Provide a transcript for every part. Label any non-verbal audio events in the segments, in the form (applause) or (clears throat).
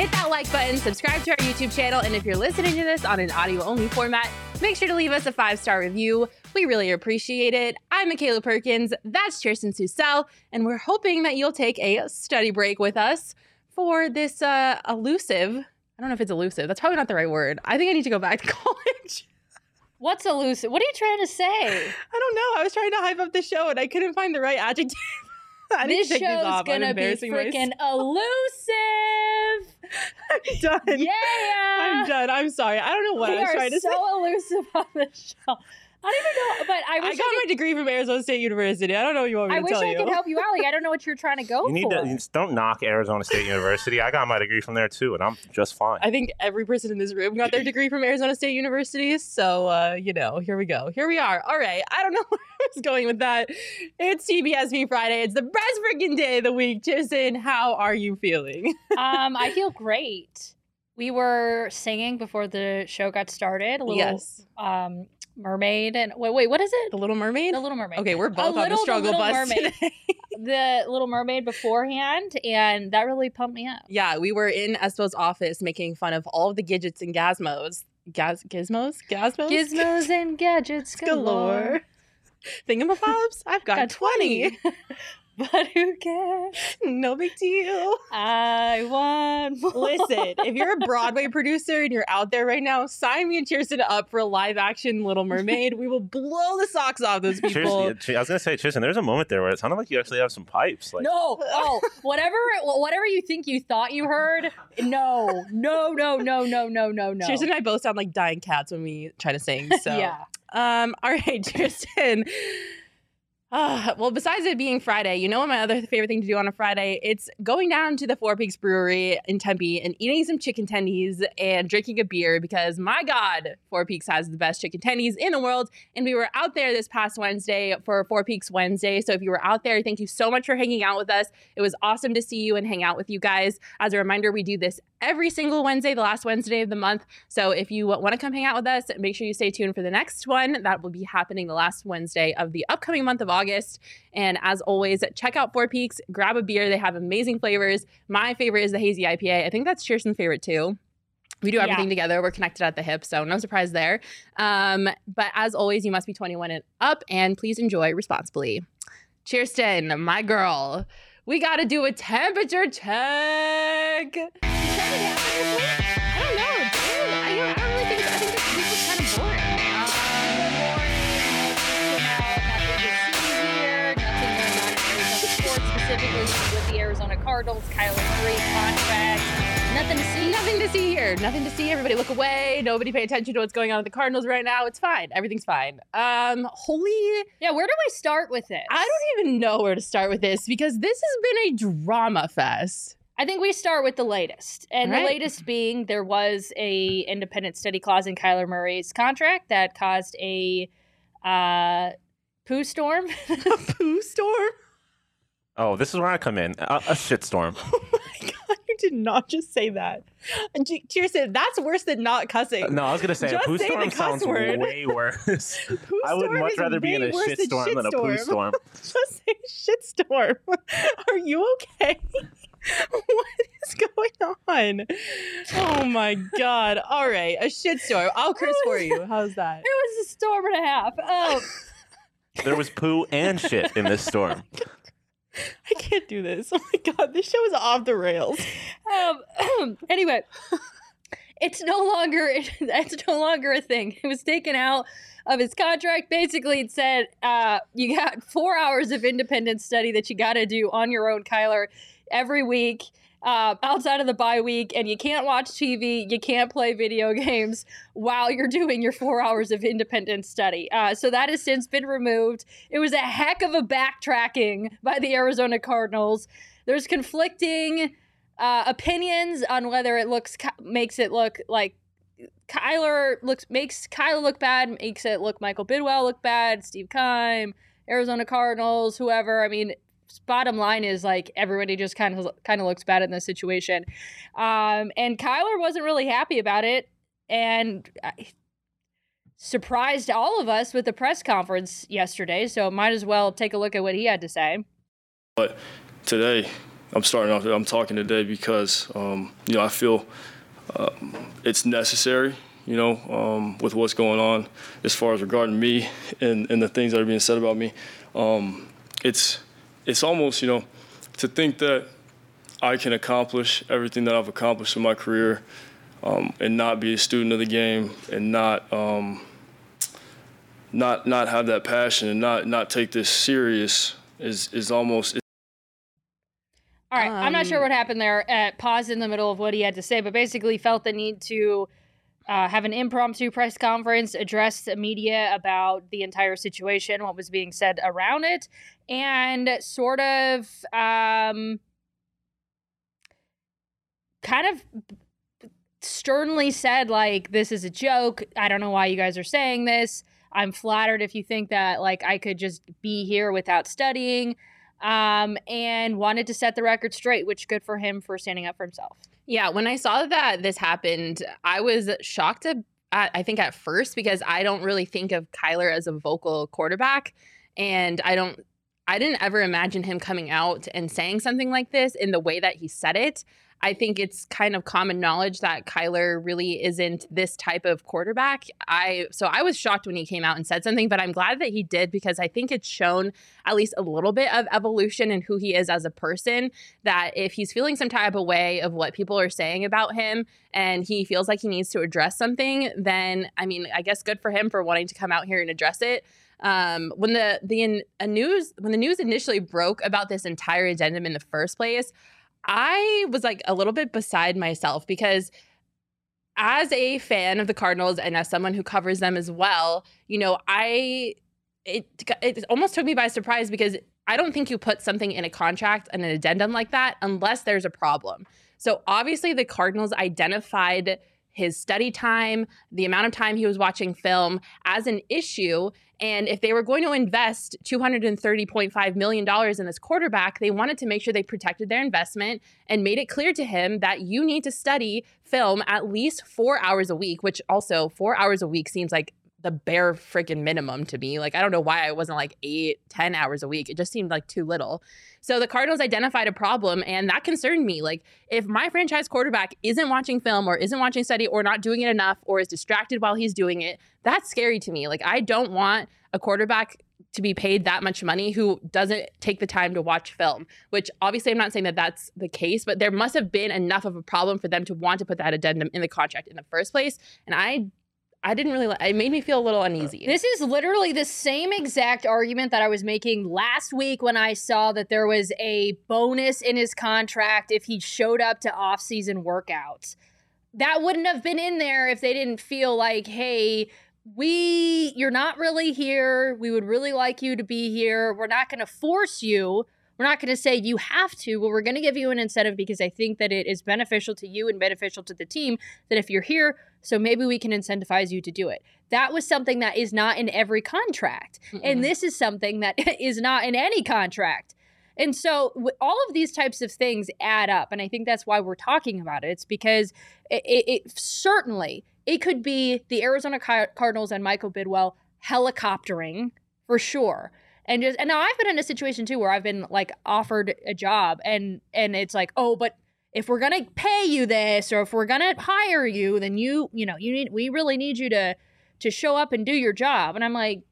Hit that like button, subscribe to our YouTube channel, and if you're listening to this on an audio-only format, make sure to leave us a five-star review. We really appreciate it. I'm Makayla Perkins. That's Chierstin Susel, and we're hoping that you'll take a study break with us for this uh, elusive. I don't know if it's elusive. That's probably not the right word. I think I need to go back to (laughs) college. What's elusive? What are you trying to say? I don't know. I was trying to hype up the show and I couldn't find the right adjective. (laughs) This to take these show's off. Gonna be freaking (laughs) elusive. I'm done. Yeah, (laughs) I'm done. I'm sorry. I don't know what we I was trying to so say. elusive on this show. I don't even know, but I I got I, my degree from Arizona State University. I don't know what you want me could, I to wish tell I you. could help you out. Like I don't know what you're trying to go for. You need for. to don't knock Arizona State University. I got my degree from there too, and I'm just fine. I think every person in this room got their degree from Arizona State University. So, uh, you know, here we go. Here we are. All right. I don't know (laughs) where I was going with that. It's TBSV Friday. It's the best freaking day of the week. Jason, how are you feeling? (laughs) um, I feel great. We were singing before the show got started. A little yes. um mermaid and wait, wait, what is it? The Little Mermaid? The Little Mermaid. Okay, we're both on the little- the struggle Little bus Mermaid. today. (laughs) the Little Mermaid beforehand, and that really pumped me up. yeah, we were in Espo's office making fun of all of the gadgets and gazmos. Gaz- gizmos? Gazmos? Gizmos and gadgets (laughs) galore. galore. Thingamabobs? I've got, Got 20. 20. (laughs) But who cares? no big deal. I want more. Listen, if you're a Broadway (laughs) producer and you're out there right now, sign me and Chierstin up for a live action Little Mermaid. We will blow the socks off those people. Seriously, I was gonna say, Tristan, there's a moment there where it sounded like you actually have some pipes. Like, No, (laughs) oh, whatever, whatever you think you thought you heard. No, no, no, no, no, no, no, no. Chierstin and I both sound like dying cats when we try to sing. So, (laughs) yeah. um, all right, Chierstin. Uh, (sighs) well, besides it being Friday, you know what my other favorite thing to do on a Friday? It's going down to the Four Peaks Brewery in Tempe and eating some chicken tendies and drinking a beer because my God, Four Peaks has the best chicken tendies in the world. And we were out there this past Wednesday for Four Peaks Wednesday. So if you were out there, thank you so much for hanging out with us. It was awesome to see you and hang out with you guys. As a reminder, we do this every single Wednesday, the last Wednesday of the month. So if you want to come hang out with us, make sure you stay tuned for the next one. That will be happening the last Wednesday of the upcoming month of August. And as always, check out Four Peaks, grab a beer. They have amazing flavors. My favorite is the hazy IPA. I think that's Chierstin's favorite too. We do Yeah. everything together. We're connected at the hip, so no surprise there. Um, but as always, you must be 21 and up, and please enjoy responsibly. Chierstin, my girl, we got to do a temperature check. I don't know. dude. I don't, I don't really think. I think this week was kind of boring. Um, specifically with the Arizona Cardinals, Kyler Murray contract. Nothing to see. Nothing to see here. Nothing to see. Everybody look away. Nobody pay attention to what's going on with the Cardinals right now. It's fine. Everything's fine. Um, holy, Yeah, where do we start with this? I don't even know where to start with this because this has been a drama fest. I think we start with the latest, and All the latest being there was a independent study clause in Kyler Murray's contract that caused a uh, poo storm. (laughs) Poo storm. oh, this is where I come in. A, a shitstorm. (laughs) Oh my god, you (laughs) did not just say that. And G- Chierstin, that's worse than not cussing. No, I was gonna say Just a poo say storm sounds word. way worse. (laughs) I would much rather be in a shit storm than a poo storm. (laughs) Just say shit storm. Are you okay? what is going on? Oh my god! All right, a shit storm. I'll curse for you. How's that? It was a storm and a half. Oh, There was poo and shit in this storm. (laughs) I can't do this. Oh my god, this show is off the rails. um, (clears throat) anyway, it's no longer (laughs) it's no longer a thing. It was taken out of his contract. Basically, it said uh, you got four hours of independent study that you got to do on your own, Kyler, every week. Uh, outside of the bye week, and you can't watch TV, you can't play video (laughs) games while you're doing your four hours of independent study. Uh, so that has since been removed. It was a heck of a backtracking by the Arizona Cardinals. There's conflicting uh, opinions on whether it looks makes it look like Kyler looks makes Kyler look bad, makes it look Michael Bidwill look bad, Steve Keim, Arizona Cardinals, whoever. I mean, bottom line is like everybody just kind of kind of looks bad in this situation, um, and Kyler wasn't really happy about it, and. surprised all of us with the press conference yesterday, so might as well take a look at what he had to say. But today, I'm starting off. I'm talking today because um, you know I feel um, it's necessary. You know, um, with what's going on as far as regarding me and, and the things that are being said about me, um, it's it's almost you know to think that I can accomplish everything that I've accomplished in my career um, and not be a student of the game and not um, not not have that passion and not not take this serious is is almost all right, um, I'm not sure um, what happened there. At pause in the middle of what he had to say, but basically felt the need to uh, have an impromptu press conference, address the media about the entire situation, what was being said around it, and sort of um, kind of sternly said like this is a joke i don't know why you guys are saying this i'm flattered if you think that like i could just be here without studying um, and wanted to set the record straight, which good for him for standing up for himself. Yeah, when I saw that this happened, I was shocked. I think at first because I don't really think of Kyler as a vocal quarterback, and I don't. I didn't ever imagine him coming out and saying something like this in the way that he said it. I think it's kind of common knowledge that Kyler really isn't this type of quarterback. I so I was shocked when he came out and said something, but I'm glad that he did because I think it's shown at least a little bit of evolution in who he is as a person. That if he's feeling some type of way of what people are saying about him and he feels like he needs to address something, then I mean, I guess good for him for wanting to come out here and address it. Um, when the the a news when the news initially broke about this entire addendum in the first place, I was like a little bit beside myself because as a fan of the Cardinals and as someone who covers them as well, you know, I it it almost took me by surprise because I don't think you put something in a contract and an addendum like that unless there's a problem. So obviously the Cardinals identified his study time, the amount of time he was watching film as an issue. And if they were going to invest $230.5 million in this quarterback, they wanted to make sure they protected their investment and made it clear to him that you need to study film at least four hours a week, which also four hours a week seems like the bare freaking minimum to me. Like, I don't know why I wasn't like eight, ten hours a week. It just seemed like too little. So the Cardinals identified a problem, and that concerned me. Like, if my franchise quarterback isn't watching film or isn't watching study or not doing it enough or is distracted while he's doing it, that's scary to me. Like, I don't want a quarterback to be paid that much money who doesn't take the time to watch film, which obviously I'm not saying that that's the case, but there must have been enough of a problem for them to want to put that addendum in the contract in the first place. And I I didn't really. It made me feel a little uneasy. Uh, this is literally the same exact argument that I was making last week when I saw that there was a bonus in his contract if he showed up to off-season workouts. That wouldn't have been in there if they didn't feel like, hey, we, you're not really here. We would really like you to be here. We're not going to force you. We're not going to say you have to, but we're going to give you an incentive because I think that it is beneficial to you and beneficial to the team that if you're here, so maybe we can incentivize you to do it. That was something that is not in every contract. Mm-mm. And this is something that (laughs) is not in any contract. And so all of these types of things add up. And I think that's why we're talking about it. It's because it, it, it certainly, it could be the Arizona Cardinals and Michael Bidwill helicoptering for sure and just and now I've been in a situation too where I've been like offered a job and and it's like oh but if we're gonna pay you this or if we're gonna hire you, then you, you know, you need we really need you to to show up and do your job. And I'm like,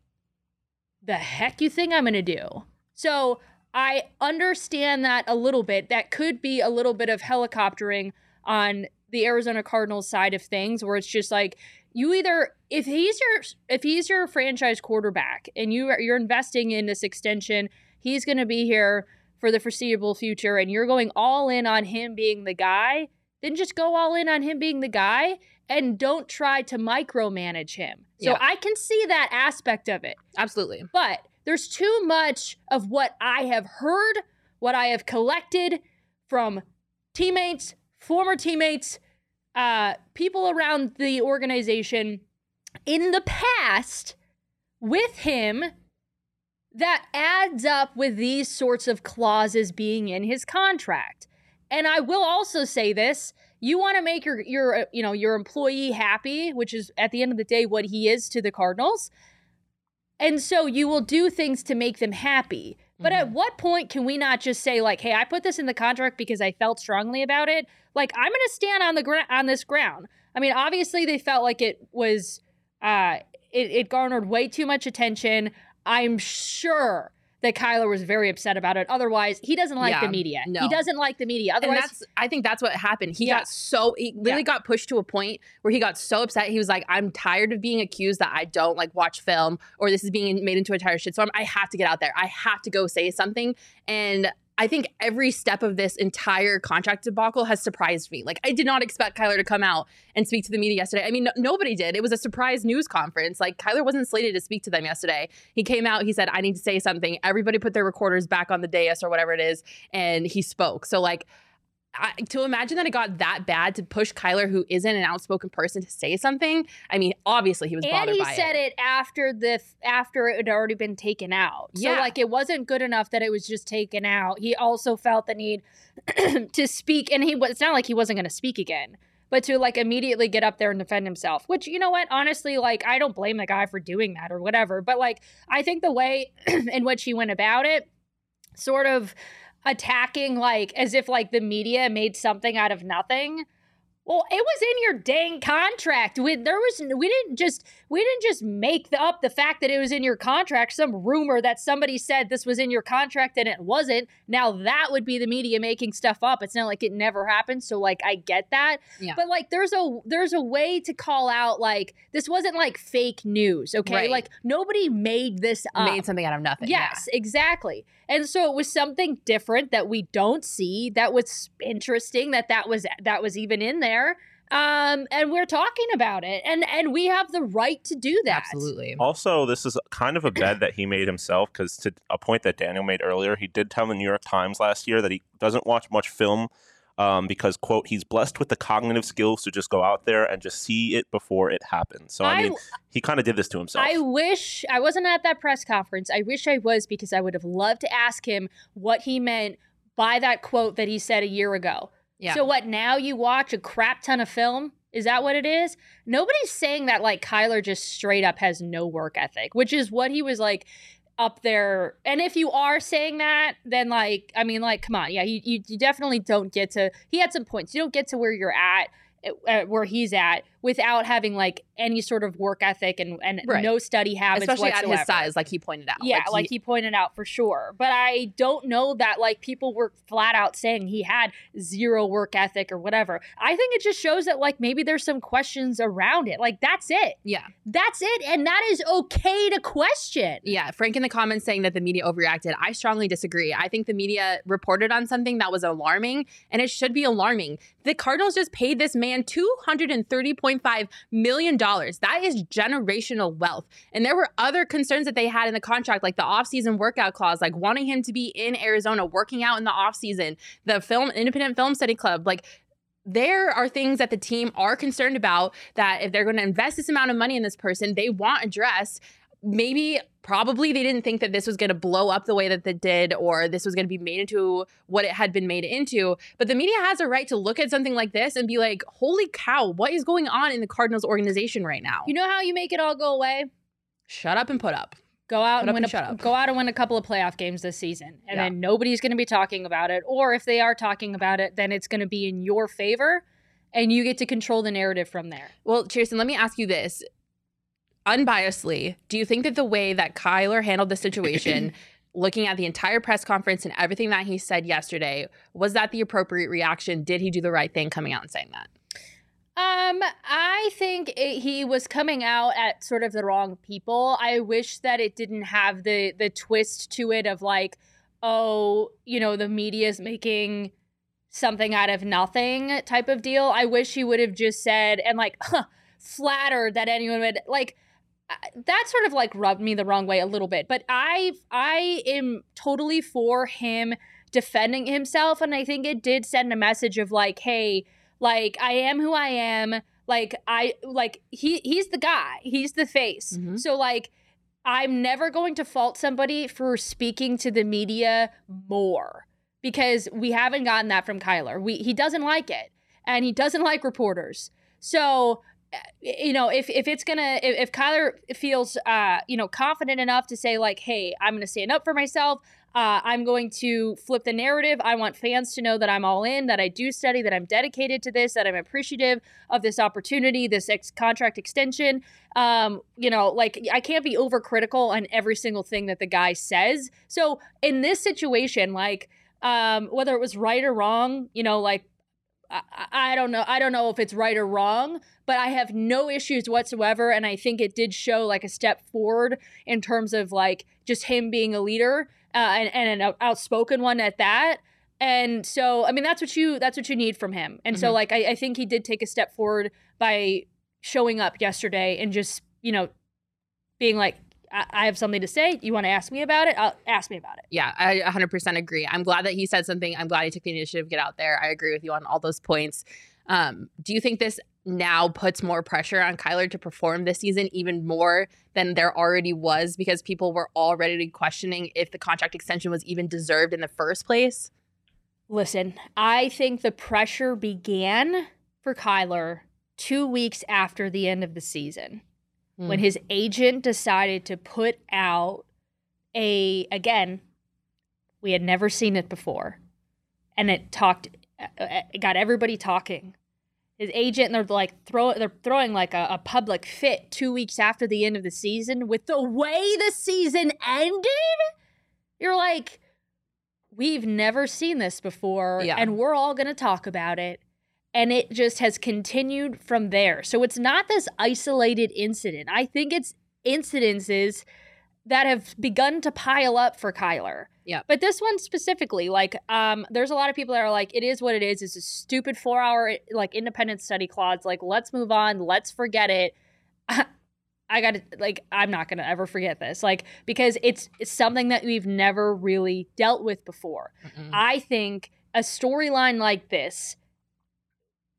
the heck you think I'm gonna do? So I understand that a little bit. That could be a little bit of helicoptering on the Arizona Cardinals side of things, where it's just like you either if he's your if he's your franchise quarterback and you are, you're investing in this extension, he's going to be here for the foreseeable future, and you're going all in on him being the guy. Then just go all in on him being the guy and don't try to micromanage him. So Yeah. I can see that aspect of it. Absolutely. But there's too much of what I have heard, what I have collected from teammates, former teammates, uh, people around the organization in the past with him that adds up with these sorts of clauses being in his contract. And I will also say this, you want to make your your uh, you know, your employee happy, which is at the end of the day what he is to the Cardinals. And so you will do things to make them happy. But at what point can we not just say like, "Hey, I put this in the contract because I felt strongly about it." Like, I'm to stand on the ground on this ground. I mean, obviously they felt like it was uh it, it garnered way too much attention. I'm sure that Kyler was very upset about it. Otherwise, he doesn't like Yeah, the media. no. He doesn't like the media. and Otherwise, that's I think that's what happened. He Yeah. got so he literally got pushed to a point where he got so upset. He was like, "I'm tired of being accused that I don't like watch film, or this is being made into a entire shitstorm. I have to get out there. I have to go say something." And I think every step of this entire contract debacle has surprised me. Like I did not expect Kyler to come out and speak to the media yesterday. I mean, no- nobody did. It was a surprise news conference. Like Kyler wasn't slated to speak to them yesterday. He came out. He said, "I need to say something." Everybody put their recorders back on the dais or whatever it is, and he spoke. So like. I, to imagine that it got that bad to push Kyler, who isn't an outspoken person, to say something. I mean, obviously he was and bothered he by said it. it. after the after it had already been taken out. Yeah. So like it wasn't good enough that it was just taken out. He also felt the need (clears throat) to speak, and he was. It's not like he wasn't going to speak again, but to like immediately get up there and defend himself. Which you know what, honestly, like I don't blame the guy for doing that or whatever. But like I think the way (clears throat) in which he went about it, sort of attacking like as if like the media made something out of nothing. Well, it was in your dang contract. We, there was we didn't just we didn't just make the, up the fact that it was in your contract. Some rumor that somebody said this was in your contract and it wasn't. Now that would be the media making stuff up. It's not like it never happened. So like I get that. Yeah. But like there's a there's a way to call out like this wasn't like fake news. Okay, Right. like nobody made this up. made something out of nothing. yeah. Yes, exactly. And so it was something different that we don't see. That was interesting that that was that was even in there. Um, and we're talking about it, and and we have the right to do that. Absolutely. Also, this is kind of a bed that he made himself because to a point that Daniel made earlier, he did tell the New York Times last year that he doesn't watch much film um, because, quote, he's blessed with the cognitive skills to just go out there and just see it before it happens. So, I, I- mean, he kind of did this to himself. I wish I wasn't at that press conference. I wish I was because I would have loved to ask him what he meant by that quote that he said a year ago. Yeah. So what now you watch a crap ton of film? Is that what it is? Nobody's saying that like Kyler just straight up has no work ethic, which is what he was like up there. And if you are saying that, then like I mean like come on. Yeah, you you, you definitely don't get to he had some points. You don't get to where you're at uh, where he's at without having like any sort of work ethic and and Right. no study habits Especially at his size, like he pointed out. Yeah, like, he, pointed out for sure. But I don't know that like people were flat out saying he had zero work ethic or whatever. I think it just shows that like maybe there's some questions around it. Like that's it. Yeah. That's it. And that is okay to question. Yeah, Frank in the comments saying that the media overreacted. I strongly disagree. I think the media reported on something that was alarming, and it should be alarming. The Cardinals just paid this man $230.5 million. That is generational wealth. And there were other concerns that they had in the contract, like the offseason workout clause, like wanting him to be in Arizona, working out in the offseason, the film independent film study club. Like there are things that the team are concerned about that if they're going to invest this amount of money in this person, they want addressed. Maybe, probably, they didn't think that this was going to blow up the way that it did, or this was going to be made into what it had been made into. But the media has a right to look at something like this and be like, holy cow, what is going on in the Cardinals organization right now? You know how you make it all go away? Shut up and put up. Go out Shut and win and shut a up. go out and win a couple of playoff games this season, and Yeah. then nobody's going to be talking about it. Or if they are talking about it, then it's going to be in your favor, and you get to control the narrative from there. Well, Chierstin, let me ask you this. Unbiasedly, do you think that the way that Kyler handled the (clears throat) situation, looking at the entire press conference and everything that he said yesterday, was that the appropriate reaction? Did he do the right thing coming out and saying that? Um, I think it, he was coming out at sort of the wrong people. I wish that it didn't have the the twist to it of like, oh, you know, the media is making something out of nothing type of deal. I wish he would have just said and like huh, (laughs) flattered that anyone would like I- that sort of like rubbed me the wrong way a little bit. But I I am totally for him defending himself and I think it did send a message of like, hey, like I am who I am. Like I like he he's the guy. He's the face. Mhm. So like I'm never going to fault somebody for speaking to the media more because we haven't gotten that from Kyler. We he doesn't like it and he doesn't like reporters. So you know if if it's gonna if, if Kyler feels uh you know confident enough to say like hey I'm gonna stand up for myself uh, I'm going to flip the narrative. I want fans to know that I'm all in, that I do study, that I'm dedicated to this, that I'm appreciative of this opportunity, this ex- contract extension. Um, you know, like I can't be overcritical on every single thing that the guy says. So in this situation, like um, whether it was right or wrong, you know, like I, I don't know. I don't know if it's right or wrong, but I have no issues whatsoever. And I think it did show like a step forward in terms of like just him being a leader uh, and, and an outspoken one at that. And so, I mean, that's what you that's what you need from him. And so, Mhm. like, I, I think he did take a step forward by showing up yesterday and just you know being like, I, have something to say. You want to ask me about it? I'll ask me about it. Yeah, I 100% agree. I'm glad that he said something. I'm glad he took the initiative to get out there. I agree with you on all those points. Um, do you think this now puts more pressure on Kyler to perform this season even more than there already was because people were already questioning if the contract extension was even deserved in the first place? Listen, I think the pressure began for Kyler two weeks after the end of the season when Mm. his agent decided to put out a, again, we had never seen it before. And it talked, uh, uh, it got everybody talking. His agent, and they're like throw, they're throwing like a, a public fit two weeks after the end of the season with the way the season ended. You're like, we've never seen this before, Yeah. and we're all going to talk about it. And it just has continued from there. So it's not this isolated incident. I think it's incidences that have begun to pile up for Kyler. Yeah. But this one specifically, like, um, there's a lot of people that are like, it is what it is. It's a stupid four hour like independent study clause. Like, let's move on. Let's forget it. (laughs) I got to like I'm not going to ever forget this. Like because it's, it's something that we've never really dealt with before. Mm-mm. I think a storyline like this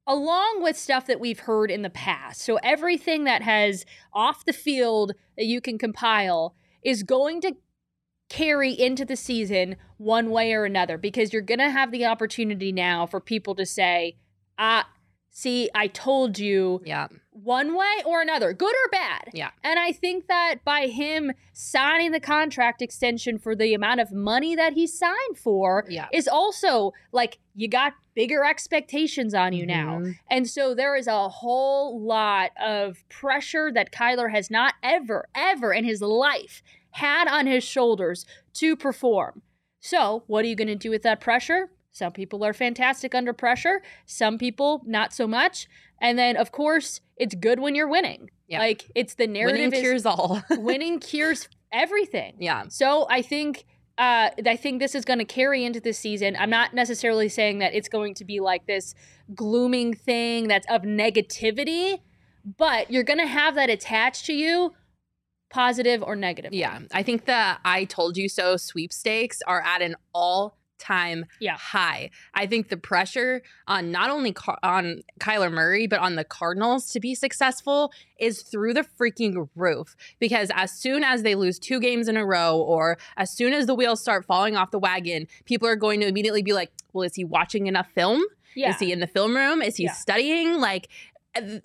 along with stuff that we've heard in the past. So everything that has off the field that you can compile is going to carry into the season one way or another because you're going to have the opportunity now for people to say, "Ah, see, I told you." yeah. one way or another, good or bad. Yeah. And I think that by him signing the contract extension for the amount of money that he signed for Yeah. is also like you got bigger expectations on you now. Mhm. And so there is a whole lot of pressure that Kyler has not ever, ever in his life had on his shoulders to perform. So, what are you going to do with that pressure? Some people are fantastic under pressure, some people not so much. And then, of course, it's good when you're winning. Yeah. Like, it's the narrative Winning is cures all. (laughs) winning cures everything. yeah. So I think uh, I think this is going to carry into this season. I'm not necessarily saying that it's going to be like this glooming thing that's of negativity, but you're going to have that attached to you, positive or negative. Yeah, I think the I told you so sweepstakes are at an all time Yeah. high. I think the pressure on not only Car- on Kyler Murray but on the Cardinals to be successful is through the freaking roof because as soon as they lose two games in a row or as soon as the wheels start falling off the wagon, people are going to immediately be like, "Well, is he watching enough film? Yeah. Is he in the film room? Is he Yeah. studying?" Like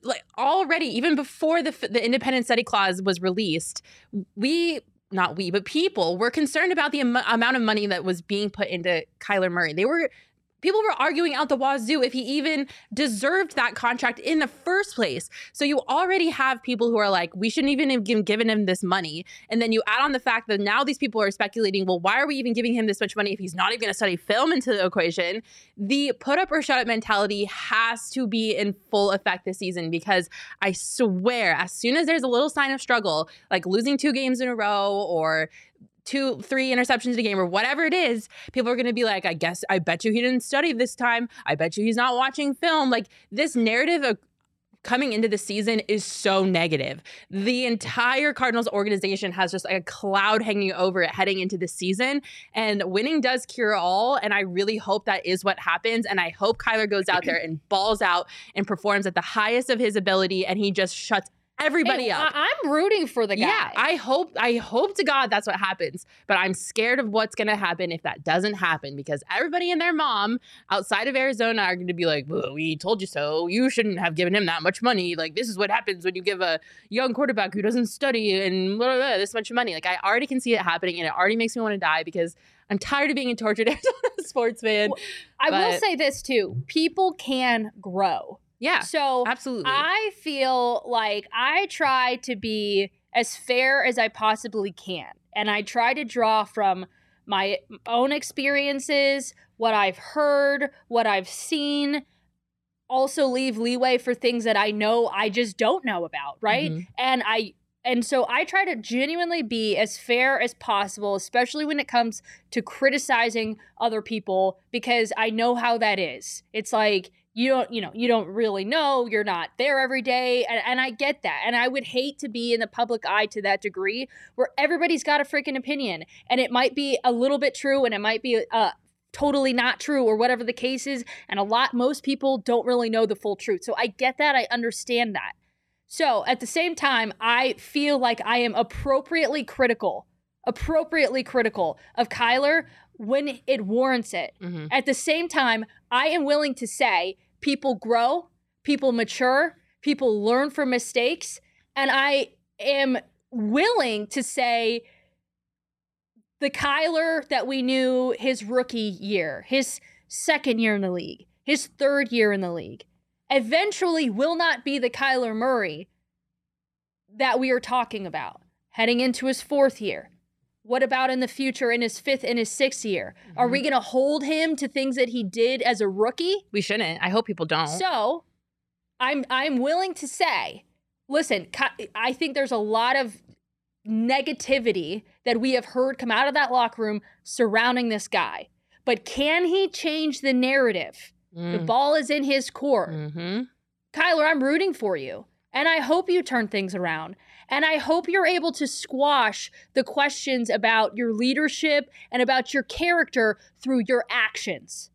like already even before the the independent study clause was released we not we, but people were concerned about the am- amount of money that was being put into Kyler Murray. They were people were arguing out the wazoo if he even deserved that contract in the first place. So you already have people who are like, we shouldn't even have given him this money. And then you add on the fact that now these people are speculating, well, why are we even giving him this much money if he's not even going to study film into the equation? The put up or shut up mentality has to be in full effect this season because I swear, as soon as there's a little sign of struggle, like losing two games in a row or two, three interceptions in a game or whatever it is, people are going to be like, I guess, I bet you he didn't study this time. I bet you he's not watching film. Like this narrative of coming into the season is so negative. The entire Cardinals organization has just like a cloud hanging over it heading into the season. And winning does cure all. And I really hope that is what happens. And I hope Kyler goes out there and balls out and performs at the highest of his ability and he just shuts everybody Hey, up. I- I'm rooting for the guy. Yeah, I hope I hope to God that's what happens. But I'm scared of what's gonna happen if that doesn't happen because everybody and their mom outside of Arizona are gonna be like, well, we told you so. You shouldn't have given him that much money. Like this is what happens when you give a young quarterback who doesn't study and blah, blah, blah, this much money. Like I already can see it happening and it already makes me want to die because I'm tired of being a tortured (laughs) Arizona sports fan. I will say this too: people can grow. Yeah, So absolutely. I feel like I try to be as fair as I possibly can. And I try to draw from my own experiences, what I've heard, what I've seen. Also leave leeway for things that I know I just don't know about, right? Mhm. And I and so I try to genuinely be as fair as possible, especially when it comes to criticizing other people because I know how that is. It's like you don't you know you don't really know you're not there every day and, and i get that and i would hate to be in the public eye to that degree where everybody's got a freaking opinion and it might be a little bit true and it might be uh, totally not true or whatever the case is and a lot most people don't really know the full truth so i get that i understand that so at the same time i feel like i am appropriately critical appropriately critical of kyler when it warrants it Mhm. at the same time, I am willing to say people grow, people mature, people learn from mistakes, and I am willing to say the Kyler that we knew his rookie year, his second year in the league, his third year in the league, eventually will not be the Kyler Murray that we are talking about heading into his fourth year. What about in the future in his fifth and his sixth year? Are we going to hold him to things that he did as a rookie? we shouldn't. I hope people don't. So, I'm I'm willing to say, listen, I think there's a lot of negativity that we have heard come out of that locker room surrounding this guy. But can he change the narrative? The ball is in his court. mm-hmm. Kyler, I'm rooting for you. And I hope you turn things around. And I hope you're able to squash the questions about your leadership and about your character through your actions.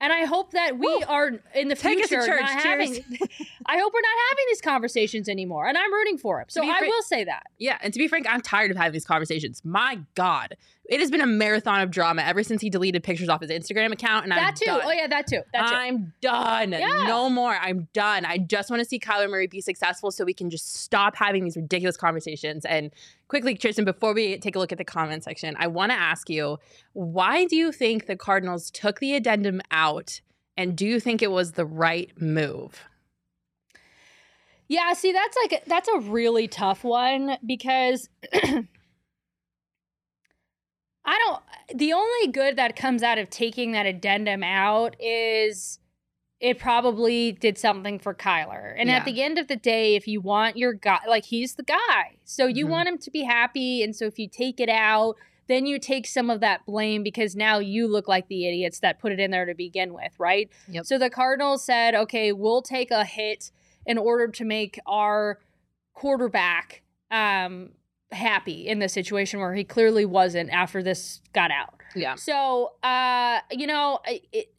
And I hope that we are in the Take future church. not having. (laughs) I hope we're not having these conversations anymore. And I'm rooting for him. So I fr- will say that. Yeah, and to be frank, I'm tired of having these conversations. My God, it has been a marathon of drama ever since he deleted pictures off his Instagram account, and I'm too. done. Oh yeah, that too. That too. I'm done. Yeah. No more. I'm done. I just want to see Kyler Murray be successful so we can just stop having these ridiculous conversations. And quickly, Tristan, before we take a look at the comment section, I want to ask you why do you think the Cardinals took the addendum out? And do you think it was the right move? Yeah, see, that's like that's a really tough one because (clears throat) I don't. The only good that comes out of taking that addendum out is it probably did something for Kyler. And Yeah. at the end of the day, if you want your guy, like he's the guy, so you Mhm. want him to be happy, and so if you take it out. Then you take some of that blame because now you look like the idiots that put it in there to begin with, right? Yep. So the Cardinals said, okay, we'll take a hit in order to make our quarterback um, happy in this situation where he clearly wasn't after this got out. Yeah. So, uh, you know, I- it,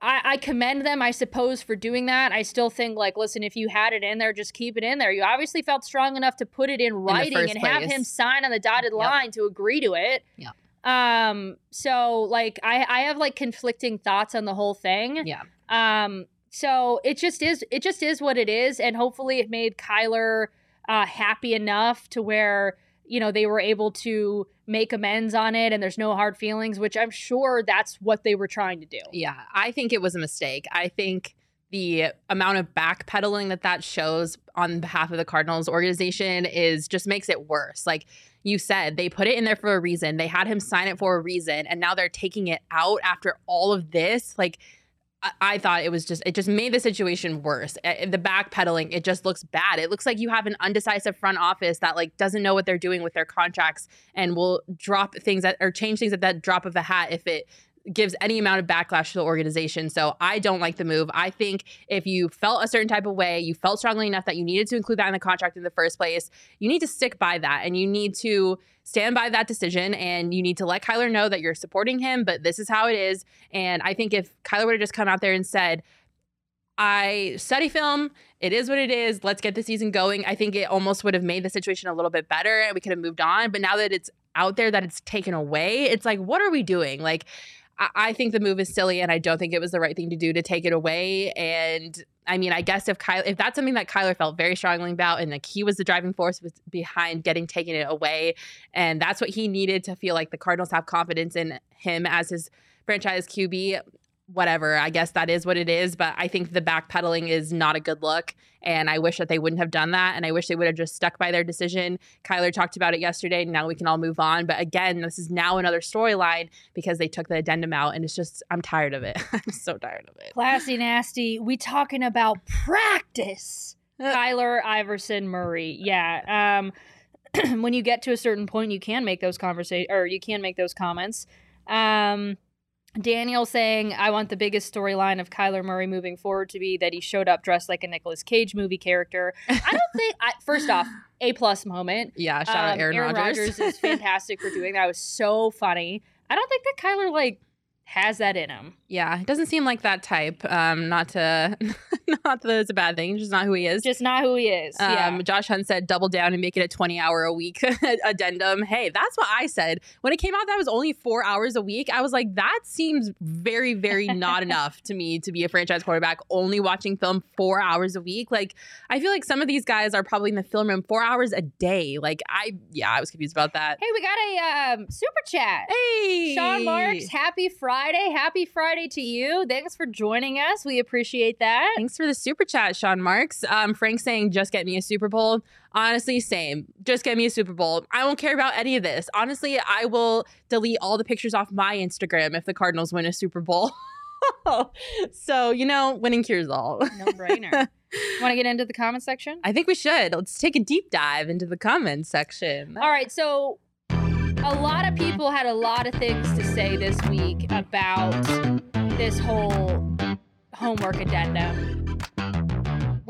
I, I commend them, I suppose, for doing that. I still think, like, listen, if you had it in there, just keep it in there. You obviously felt strong enough to put it in writing first and have him sign on the dotted Yep. line to agree to it. Yeah. Um. So, like, I I have like conflicting thoughts on the whole thing. Yeah. Um, so it just is it just is what it is, and hopefully it made Kyler uh, happy enough to where you know, they were able to make amends on it and there's no hard feelings, which I'm sure that's what they were trying to do. Yeah, I think it was a mistake. I think the amount of backpedaling that that shows on behalf of the Cardinals organization is just makes it worse. Like you said, they put it in there for a reason. They had him sign it for a reason, and now they're taking it out after all of this. Like I, thought it was just it just made the situation worse. Eh, eh, the backpedaling, it just looks bad. It looks like you have an undecisive front office that like doesn't know what they're doing with their contracts and will drop things that or change things at that drop of a hat if it gives any amount of backlash to the organization. So I don't like the move. I think if you felt a certain type of way, you felt strongly enough that you needed to include that in the contract in the first place, you need to stick by that and you need to stand by that decision and you need to let Kyler know that you're supporting him, but this is how it is. And I think if Kyler would have just come out there and said, I study film. It is what it is. Let's get the season going. I think it almost would have made the situation a little bit better and we could have moved on. But now that it's out there, that it's taken away, it's like, what are we doing? Like, I, think the move is silly, and I don't think it was the right thing to do to take it away. And I mean, I guess if Kyle, if that's something that Kyler felt very strongly about, and like he was the driving force behind getting taken it away, and that's what he needed to feel like the Cardinals have confidence in him as his franchise QB whatever. I guess that is what it is. But I think the backpedaling is not a good look. And I wish that they wouldn't have done that. And I wish they would have just stuck by their decision. Kyler talked about it yesterday. Now we can all move on. But again, this is now another storyline because they took the addendum out. And it's just, I'm tired of it. (laughs) I'm so tired of it. Classy nasty. We talking about practice. Kyler Iverson Murray. Yeah. Um, (clears throat) when you get to a certain point, you can make those conversations or you can make those comments. Um, Daniel saying, I want the biggest storyline of Kyler Murray moving forward to be that he showed up dressed like a Nicolas Cage movie character. I don't (laughs) think, I, first off, A plus moment. Yeah, shout um, out Aaron, Aaron Rodgers. Rodgers is (laughs) fantastic for doing that. It was so funny. I don't think that Kyler, like, has that in him. Yeah, it doesn't seem like that type. Um, not to, (laughs) not that it's a bad thing. Just not who he is. Just not who he is. Um, yeah. Josh Hunt said double down and make it a twenty hour a week (laughs) addendum. Hey, that's what I said when it came out. That was only four hours a week. I was like, that seems very, very not (laughs) enough to me to be a franchise quarterback. Only watching film four hours a week. Like, I feel like some of these guys are probably in the film room four hours a day. Like, I yeah, I was confused about that. Hey, we got a um, super chat. Hey, Sean Marks, happy Friday. Happy Friday to you. Thanks for joining us. We appreciate that. Thanks for the super chat, Sean Marks. Um, Frank saying, just get me a Super Bowl. Honestly, same. Just get me a Super Bowl. I won't care about any of this. Honestly, I will delete all the pictures off my Instagram if the Cardinals win a Super Bowl. (laughs) so, you know, winning cures all. no brainer. (laughs) Want to get into the comment section? I think we should. Let's take a deep dive into the comment section. All right. So, a lot of people had a lot of things to say this week about this whole homework addendum.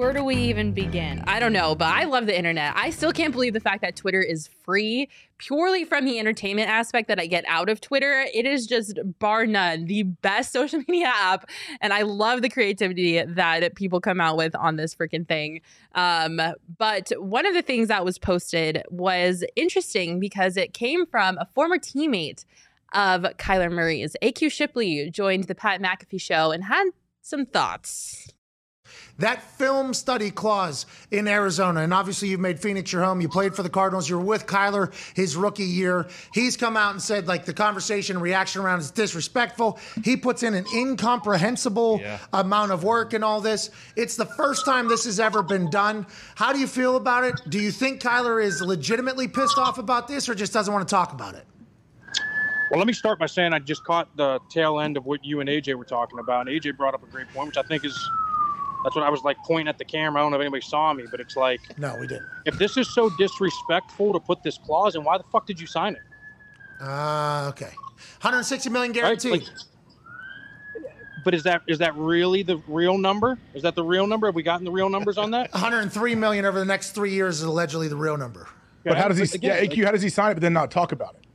Where do we even begin? I don't know, but I love the internet. I still can't believe the fact that Twitter is free purely from the entertainment aspect that I get out of Twitter. It is just bar none the best (laughs) social media app. And I love the creativity that people come out with on this freaking thing. Um, but one of the things that was posted was interesting because it came from a former teammate of Kyler Murray's. AQ Shipley joined the Pat McAfee show and had some thoughts. That film study clause in Arizona, and obviously you've made Phoenix your home. You played for the Cardinals. You were with Kyler his rookie year. He's come out and said like the conversation reaction around is disrespectful. He puts in an incomprehensible yeah. amount of work and all this. It's the first time this has ever been done. How do you feel about it? Do you think Kyler is legitimately pissed off about this, or just doesn't want to talk about it? Well, let me start by saying I just caught the tail end of what you and AJ were talking about. And AJ brought up a great point, which I think is that's when I was like pointing at the camera. I don't know if anybody saw me, but it's like no, we didn't. If this is so disrespectful to put this clause in, why the fuck did you sign it? Uh, okay, 160 million guaranteed. Right? Like, but is that is that really the real number? Is that the real number? Have we gotten the real numbers on that? (laughs) 103 million over the next three years is allegedly the real number. But how does he? Again, yeah, AQ. Like, how does he sign it but then not talk about it?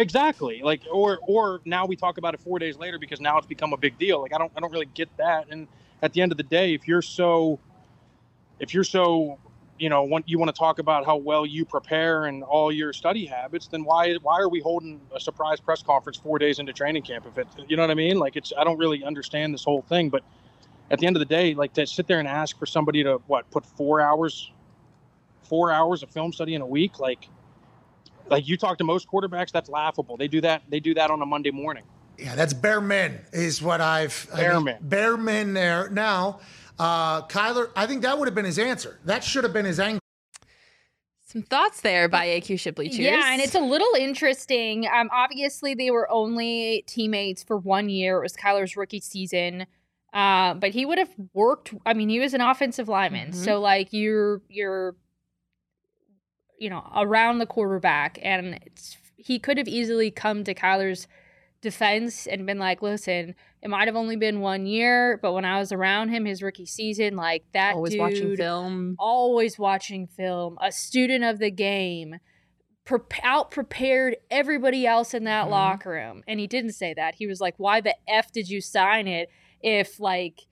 Exactly. Like or or now we talk about it four days later because now it's become a big deal. Like I don't I don't really get that. And at the end of the day, if you're so if you're so you know want, you want to talk about how well you prepare and all your study habits then why why are we holding a surprise press conference four days into training camp if it you know what i mean like it's i don't really understand this whole thing but at the end of the day like to sit there and ask for somebody to what put four hours four hours of film study in a week like Like you talk to most quarterbacks, that's laughable. They do that. They do that on a Monday morning. Yeah, that's bare men is what I've Bare I mean, men. Bare men there. Now, uh, Kyler, I think that would have been his answer. That should have been his angle. Some thoughts there by AQ Shipley. Cheers. Yeah, and it's a little interesting. Um, obviously they were only teammates for one year. It was Kyler's rookie season. Uh, but he would have worked. I mean, he was an offensive lineman, Mhm. so like you're you're, you know, around the quarterback, and it's, he could have easily come to Kyler's defense and been like, "Listen, it might have only been one year, but when I was around him his rookie season, like that always dude, watching film. always watching film, a student of the game, pre- out prepared everybody else in that Mhm. locker room. And he didn't say that. He was like, "Why the f did you sign it if like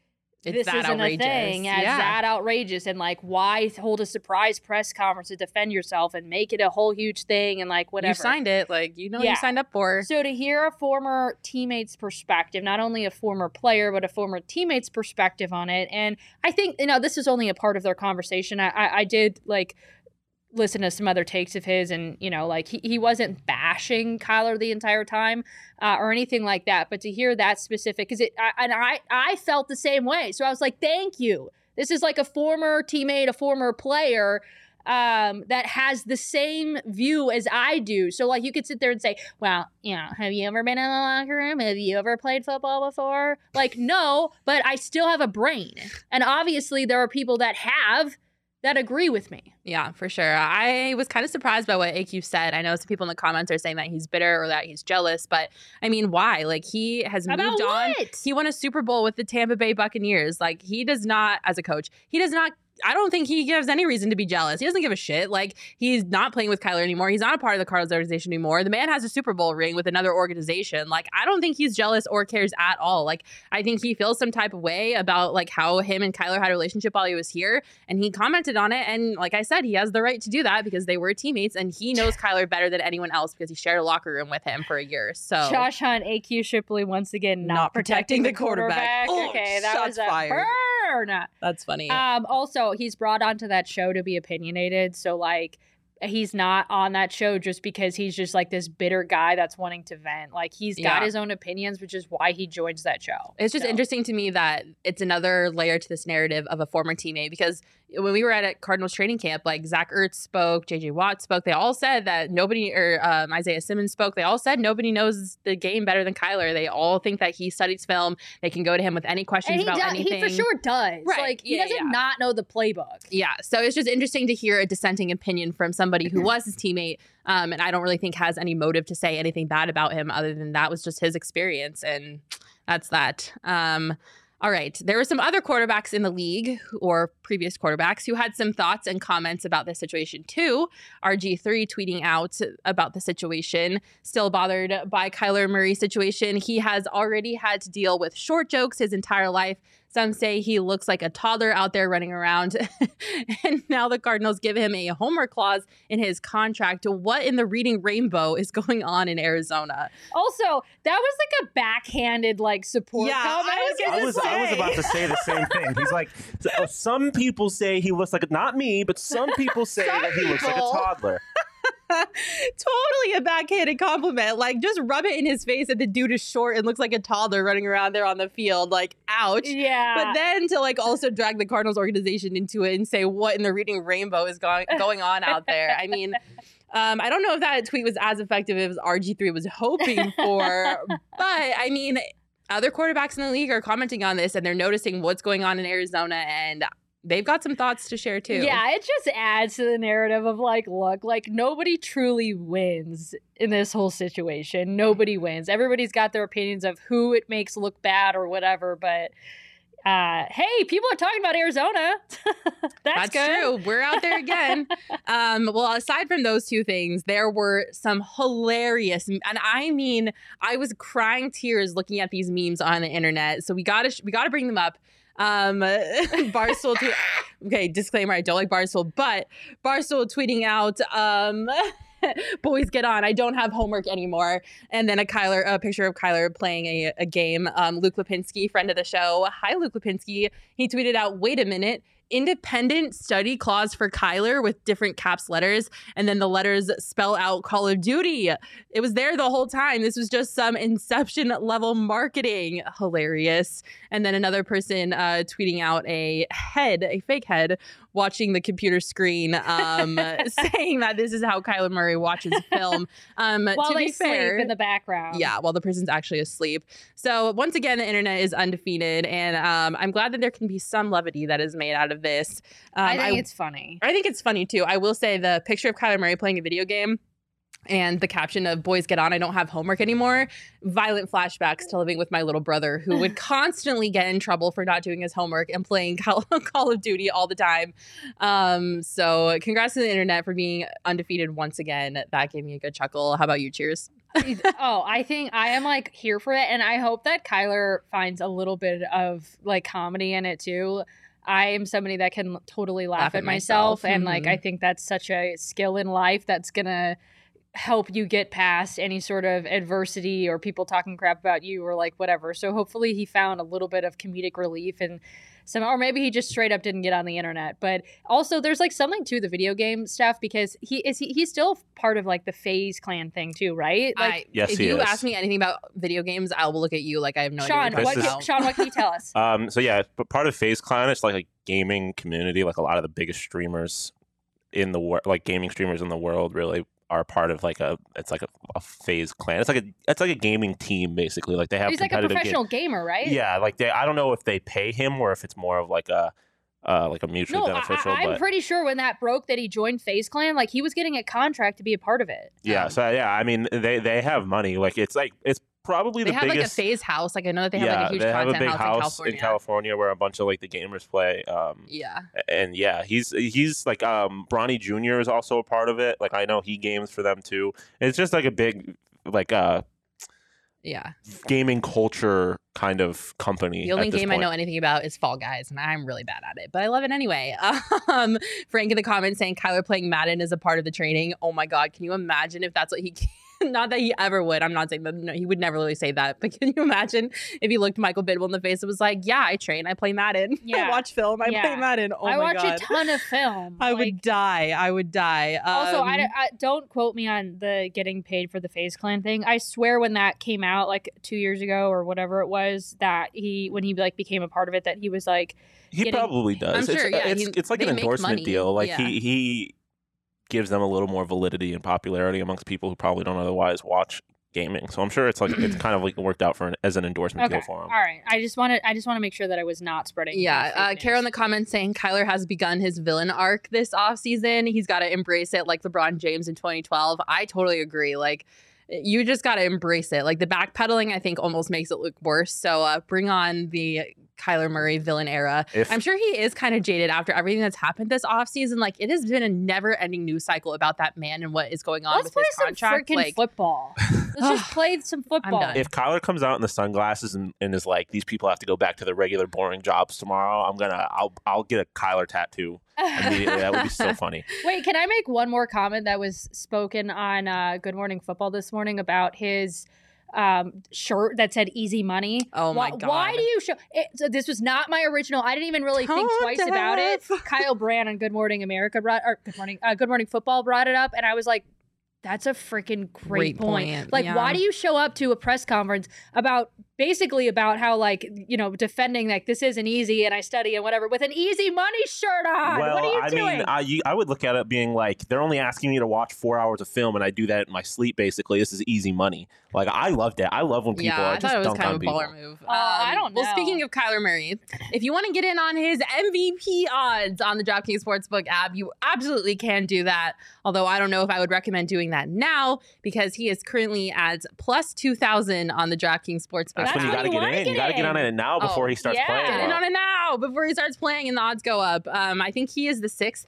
It's this that isn't outrageous. a thing? Yeah, Yeah. It's that outrageous, and like why hold a surprise press conference to defend yourself and make it a whole huge thing and like whatever." You signed it, like you know what Yeah. you signed up for. So to hear a former teammate's perspective, not only a former player but a former teammate's perspective on it, and I think you know this is only a part of their conversation. I I, I did like listen to some other takes of his, and you know like he, he wasn't bashing Kyler the entire time uh, or anything like that. But to hear that specific, because it I, and I I felt the same way. So I was like, thank you. This is like a former teammate, a former player um, that has the same view as I do. So like you could sit there and say, well, you know, have you ever been in the locker room? Have you ever played football before? Like, no, but I still have a brain. And obviously there are people that have that agree with me. Yeah, for sure. I was kind of surprised by what AQ said. I know some people in the comments are saying that he's bitter or that he's jealous, but I mean, why? Like he has About moved on. what? He won a Super Bowl with the Tampa Bay Buccaneers. Like he does not, as a coach, he does not. I don't think he gives any reason to be jealous. He doesn't give a shit. Like he's not playing with Kyler anymore. He's not a part of the Cardinals organization anymore. The man has a Super Bowl ring with another organization. Like I don't think he's jealous or cares at all. Like I think he feels some type of way about like how him and Kyler had a relationship while he was here, and he commented on it. And like I said, he has the right to do that because they were teammates, and he knows (laughs) Kyler better than anyone else because he shared a locker room with him for a year. So Josh Hunt, AQ Shipley, once again, not, Not protecting, protecting the quarterback. quarterback. Oh, okay, that was a fired. burn. that's funny. Um, also, he's brought onto that show to be opinionated. So, like, he's not on that show just because he's just like this bitter guy that's wanting to vent. Like, he's got Yeah. his own opinions, which is why he joins that show. It's just So- interesting to me that it's another layer to this narrative of a former teammate because when we were at a Cardinals training camp, like Zach Ertz spoke, JJ Watt spoke, they all said that nobody, or um, Isaiah Simmons spoke, they all said nobody knows the game better than Kyler. They all think that he studies film. They can go to him with any questions about does, anything. he for sure does. Right. Like, he Yeah, doesn't yeah. not know the playbook. Yeah, so it's just interesting to hear a dissenting opinion from somebody who was his teammate, um, and I don't really think has any motive to say anything bad about him other than that was just his experience, and that's that. Um, all right, there were some other quarterbacks in the league or previous quarterbacks who had some thoughts and comments about this situation too. RG3 tweeting out about the situation, still bothered by Kyler Murray's situation. He has already had to deal with short jokes his entire life. Some say he looks like a toddler out there running around. (laughs) and now the Cardinals give him a homework clause in his contract. What in the reading rainbow is going on in Arizona? Also, that was like a backhanded, like, support Yeah, comment. I was I was, I was about to say the same thing. He's like, some people say he looks like not me, but some people say Some that he looks like a toddler. (laughs) totally a backhanded compliment. Like, just rub it in his face that the dude is short and looks like a toddler running around there on the field. Like, ouch. Yeah. But then to like also drag the Cardinals organization into it and say what in the reading rainbow is going (laughs) going on out there. I mean, um, I don't know if that tweet was as effective as RG3 was hoping for, (laughs) but I mean, other quarterbacks in the league are commenting on this and they're noticing what's going on in Arizona and they've got some thoughts to share too. Yeah, it just adds to the narrative of like, look, like nobody truly wins in this whole situation. Nobody wins. Everybody's got their opinions of who it makes look bad or whatever, but uh, hey, people are talking about Arizona. (laughs) That's, That's true. We're out there again. (laughs) um, well, aside from those two things, there were some hilarious, and I mean, I was crying tears looking at these memes on the internet. So we gotta we gotta bring them up. Um, (laughs) Barstool. Tweet, okay, disclaimer: I don't like Barstool, but Barstool tweeting out. Um, (laughs) boys get on i don't have homework anymore and then a kyler a picture of kyler playing a, a game um, luke lipinski friend of the show hi luke lipinski he tweeted out wait a minute independent study clause for Kyler with different caps letters, and then the letters spell out Call of Duty. It was there the whole time. This was just some Inception level marketing. Hilarious. And then another person uh, tweeting out a head, a fake head, watching the computer screen, um, (laughs) saying that this is how Kyler Murray watches film. Um, (laughs) While to they be fair, sleep in the background. yeah, while the person's actually asleep. So once again, the internet is undefeated, and um, I'm glad that there can be some levity that is made out of this. Um, I think it's funny. I think it's funny too. I will say the picture of Kyler Murray playing a video game and the caption of boys get on i don't have homework anymore violent flashbacks to living with my little brother who would (sighs) constantly get in trouble for not doing his homework and playing call, (laughs) call of duty all the time um, so congrats to the internet for being undefeated once again that gave me a good chuckle how about you cheers (laughs) oh, I think I am like here for it, and I hope that Kyler finds a little bit of like comedy in it too. I am somebody that can totally laugh, Laugh at myself, myself. and like. I think that's such a skill in life that's gonna help you get past any sort of adversity or people talking crap about you or like whatever. So hopefully he found a little bit of comedic relief and some or maybe he just straight up didn't get on the internet. But also there's like something to the video game stuff because he is he, he's still part of like the FaZe clan thing too, right? Like I, Yes, if he you is. ask me anything about video games i will look at you like i have no Sean, idea This what is- can, Sean, what can you tell us? (laughs) Um, so yeah, but part of FaZe Clan is like a gaming community. Like a lot of the biggest streamers in the world, like gaming streamers in the world, really are part of like a. It's like a, a FaZe Clan. It's like a. It's like a gaming team basically. Like they have He's like a ga- professional gamer, right? Yeah, like they. I don't know if they pay him or if it's more of like a, uh, like a mutually No, beneficial. I- I'm but pretty sure when that broke that he joined FaZe Clan, like he was getting a contract to be a part of it. yeah, so yeah, I mean they they have money. Like it's like it's probably they the have like a FaZe house like i know that they have yeah, like a huge they have a content big house, house in california in California where a bunch of like the gamers play. Um, yeah and yeah, he's he's like um Bronny Jr. is also a part of it. Like I know he games for them too. It's just like a big like uh yeah gaming culture kind of company. The only game I know anything about is Fall Guys, and I'm really bad at it, but I love it anyway. (laughs) Um, Frank in the comments saying Kyler playing Madden is a part of the training. Oh my God, can you imagine if that's what he? (laughs) (laughs) Not that he ever would. I'm not saying that. No, he would never really say that. But (laughs) can you imagine if he looked Michael Bidwill in the face and was like, "Yeah, I train. I play Madden. (laughs) Yeah. I watch film. I Yeah. play Madden. Oh I my watch God. a ton of film. I like- would die. I would die. Also, I, Um, I don't quote me on the getting paid for the FaZe Clan thing. I swear, when that came out, like two years ago or whatever it was, that he when he like became a part of it, that he was like, He getting- probably does. I'm it's, sure, yeah, it's, he- it's like an endorsement deal. Like Yeah. he he gives them a little more validity and popularity amongst people who probably don't otherwise watch gaming. So I'm sure it's like it's (clears throat) kind of like worked out for an, as an endorsement okay, deal for all him. right. I just wanted, I just want to make sure that I was not spreading. Yeah, fake uh. Carol in the comments saying Kyler has begun his villain arc this off season. He's got to embrace it like LeBron James in 2012. I totally agree. Like, you just got to embrace it. Like, the backpedaling, I think, almost makes it look worse. So, uh, bring on the Kyler Murray villain era. If I'm sure he is kind of jaded after everything that's happened this offseason. Like, it has been a never ending news cycle about that man and what is going on Let's with play his some contract. freaking Like, football. (laughs) Let's just play some football. done. if Kyler comes out in the sunglasses and, and is like, these people have to go back to their regular boring jobs tomorrow, I'm gonna I'll I'll get a Kyler tattoo immediately. that would be so (laughs) funny. Wait, can I make one more comment that was spoken on uh, Good Morning Football this morning about his um, shirt that said "Easy Money"? Oh my why, Why do you show? It, so this was not my original. I didn't even really think twice about it. (laughs) Kyle Brandt on Good Morning America brought or Good Morning uh, Good Morning Football brought it up, and I was like. That's a freaking great, Great point. point, Like, yeah. why do you show up to a press conference about basically about how, like, you know, defending like this isn't easy and I study and whatever with an easy money shirt on? well, what are you I doing? mean, I, you, I would look at it being like they're only asking me to watch four hours of film, and I do that in my sleep. Basically, this is easy money. Like I loved it. I love when people yeah, are I just thought it was dunk kind on of a people. baller move. Um, Uh, I don't know. Well, speaking of Kyler Murray, if you want to get in on his MVP odds on the DraftKings Sportsbook app, you absolutely can do that. Although I don't know if I would recommend doing that now because he is currently at plus 2,000 on the DraftKings Sportsbook That's, That's when you got to get in. get you got to get on in. it now Oh, before he starts yeah. playing. Get in on it now before he starts playing and the odds go up. Um, I think he is the sixth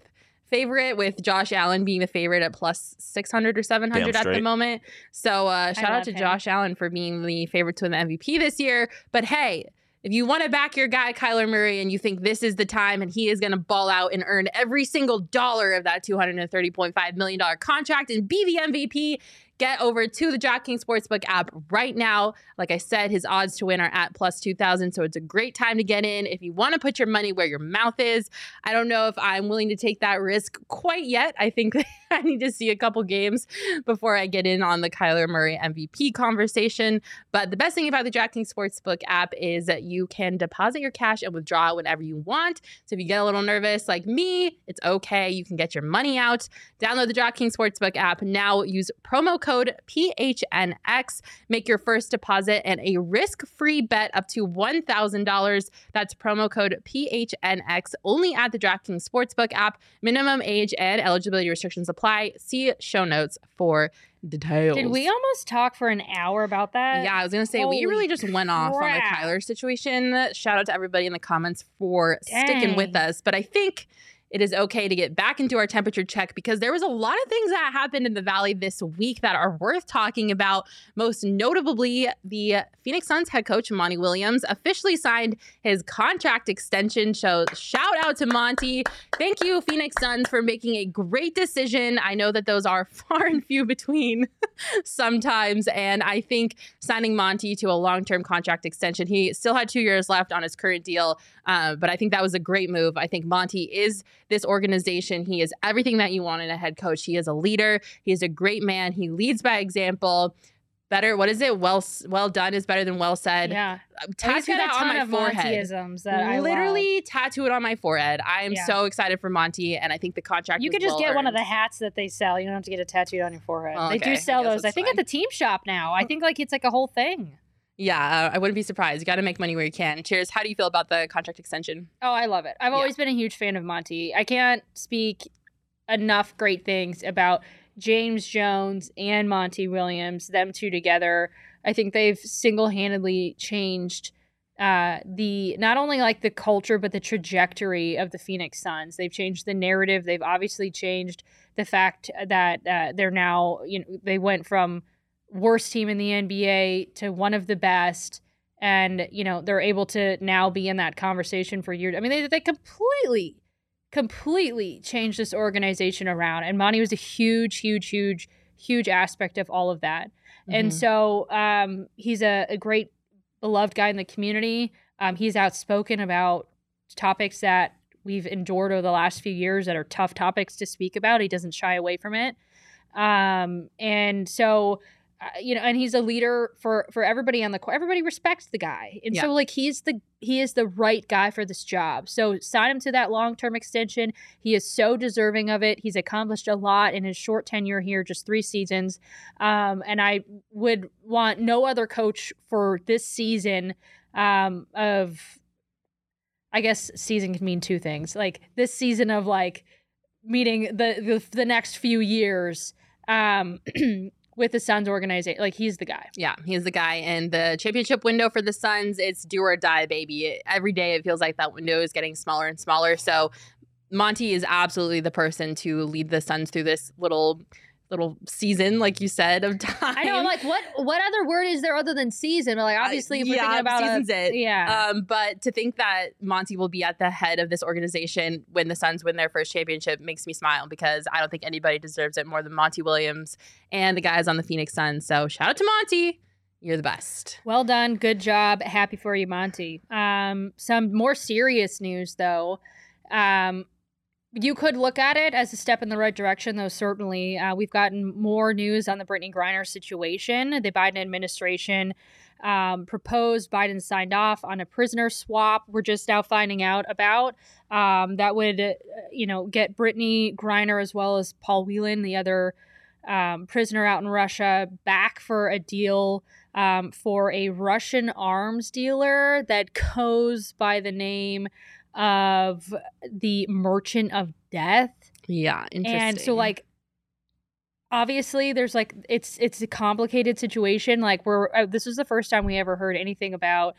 favorite with Josh Allen being the favorite at plus 600 or 700 at the moment. So uh, shout out to him. Josh Allen for being the favorite to win the MVP this year. But hey, if you want to back your guy Kyler Murray and you think this is the time and he is going to ball out and earn every single dollar of that $230.5 million contract and be the MVP, get over to the DraftKings Sportsbook app right now. Like I said, his odds to win are at plus 2,000. So it's a great time to get in if you want to put your money where your mouth is. I don't know if I'm willing to take that risk quite yet. I think (laughs) (laughs) I need to see a couple games before I get in on the Kyler Murray MVP conversation. But the best thing about the DraftKings Sportsbook app is that you can deposit your cash and withdraw it whenever you want. So if you get a little nervous like me, it's okay. You can get your money out. Download the DraftKings Sportsbook app now. Use promo code PHNX. Make your first deposit and a risk free bet up to $1,000. That's promo code PHNX only at the DraftKings Sportsbook app. Minimum age and eligibility restrictions apply. See show notes for details. Did we almost talk for an hour about that? Yeah, I was gonna say Holy we really just went off on the crap. Kyler situation. Shout out to everybody in the comments for sticking with us. But I think it is okay to get back into our temperature check because there was a lot of things that happened in the valley this week that are worth talking about. Most notably, the Phoenix Suns head coach Monty Williams officially signed his contract extension. So shout out to Monty. Thank you, Phoenix Suns, for making a great decision. I know that those are (laughs) far and few between (laughs) sometimes. And I think signing Monty to a long term contract extension, he still had two years left on his current deal. Uh, but I think that was a great move. I think Monty is this organization. He is everything that you want in a head coach. He is a leader, he is a great man. He leads by example. Better, what is it? Well, well done is better than well said. Yeah. Tattoo that on my forehead. That I. Literally tattoo it on my forehead. I am Yeah. so excited for Monty, and I think the contract. You could just well get one of the hats that they sell. You don't have to get it tattooed on your forehead. Oh, They do sell I those. I think fine. at the team shop now. I think like it's like a whole thing. Yeah, I wouldn't be surprised. You got to make money where you can. Cheers. How do you feel about the contract extension? Oh, I love it. I've Yeah. always been a huge fan of Monty. I can't speak enough great things about James Jones and Monty Williams, them two together. I think they've single-handedly changed uh, the not only like the culture but the trajectory of the Phoenix Suns. They've changed the narrative. They've obviously changed the fact that uh, they're now you know they went from worst team in the NBA to one of the best and you know they're able to now be in that conversation for years. I mean, they they completely, completely changed this organization around, and Monty was a huge, huge, huge, huge aspect of all of that. And Mhm. so um, he's a, a great beloved guy in the community. Um, he's outspoken about topics that we've endured over the last few years that are tough topics to speak about. He doesn't shy away from it. Um, and so uh, you know, and he's a leader for for everybody on the court. Everybody respects the guy, and Yeah. so like he's the he is the right guy for this job. So sign him to that long term extension. He is so deserving of it. He's accomplished a lot in his short tenure here, just three seasons. Um, and I would want no other coach for this season um, of. I guess season can mean two things. Like this season of like meeting the the, the next few years um, (clears throat) with the Suns organization. Like he's the guy. Yeah, he's the guy. And the championship window for the Suns, it's do or die, baby. Every day it feels like that window is getting smaller and smaller. So Monty is absolutely the person to lead the Suns through this little little season, like you said, of time. I know. I'm like, what what other word is there other than season? But like, obviously, if we're yeah, thinking about a- season's it. yeah. Um, but to think that Monty will be at the head of this organization when the Suns win their first championship makes me smile because I don't think anybody deserves it more than Monty Williams and the guys on the Phoenix Suns. So shout out to Monty. You're the best. Well done. Good job. Happy for you, Monty. Um, some more serious news, though. Um, you could look at it as a step in the right direction, though, certainly. Uh, we've gotten more news on the Brittney Griner situation. The Biden administration um, proposed, Biden signed off on a prisoner swap. We're just now finding out about um, that would, uh, you know, get Brittney Griner as well as Paul Whelan, the other um, prisoner out in Russia, back for a deal um, for a Russian arms dealer that goes by the name of the Merchant of Death. Yeah, interesting. And so like obviously there's like it's it's a complicated situation like we're uh, this was the first time we ever heard anything about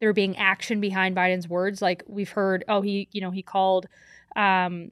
there being action behind Biden's words like we've heard oh he you know he called um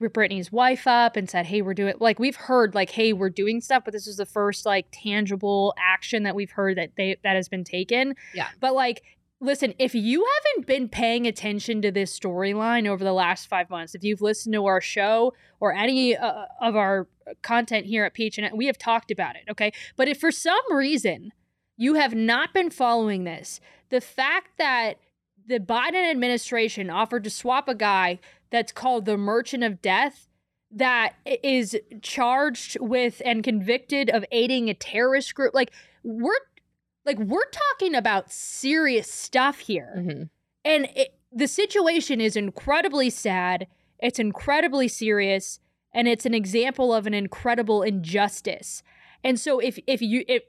Brittney's wife up and said hey we're doing like we've heard like hey we're doing stuff but this is the first like tangible action that we've heard that they that has been taken Yeah. but like listen, if you haven't been paying attention to this storyline over the last five months, if you've listened to our show or any uh, of our content here at Peach, and we have talked about it, okay? But if for some reason you have not been following this, the fact that the Biden administration offered to swap a guy that's called the Merchant of Death that is charged with and convicted of aiding a terrorist group, like we're like we're talking about serious stuff here. Mm-hmm. And it, the situation is incredibly sad. It's incredibly serious and it's an example of an incredible injustice. And so if if you if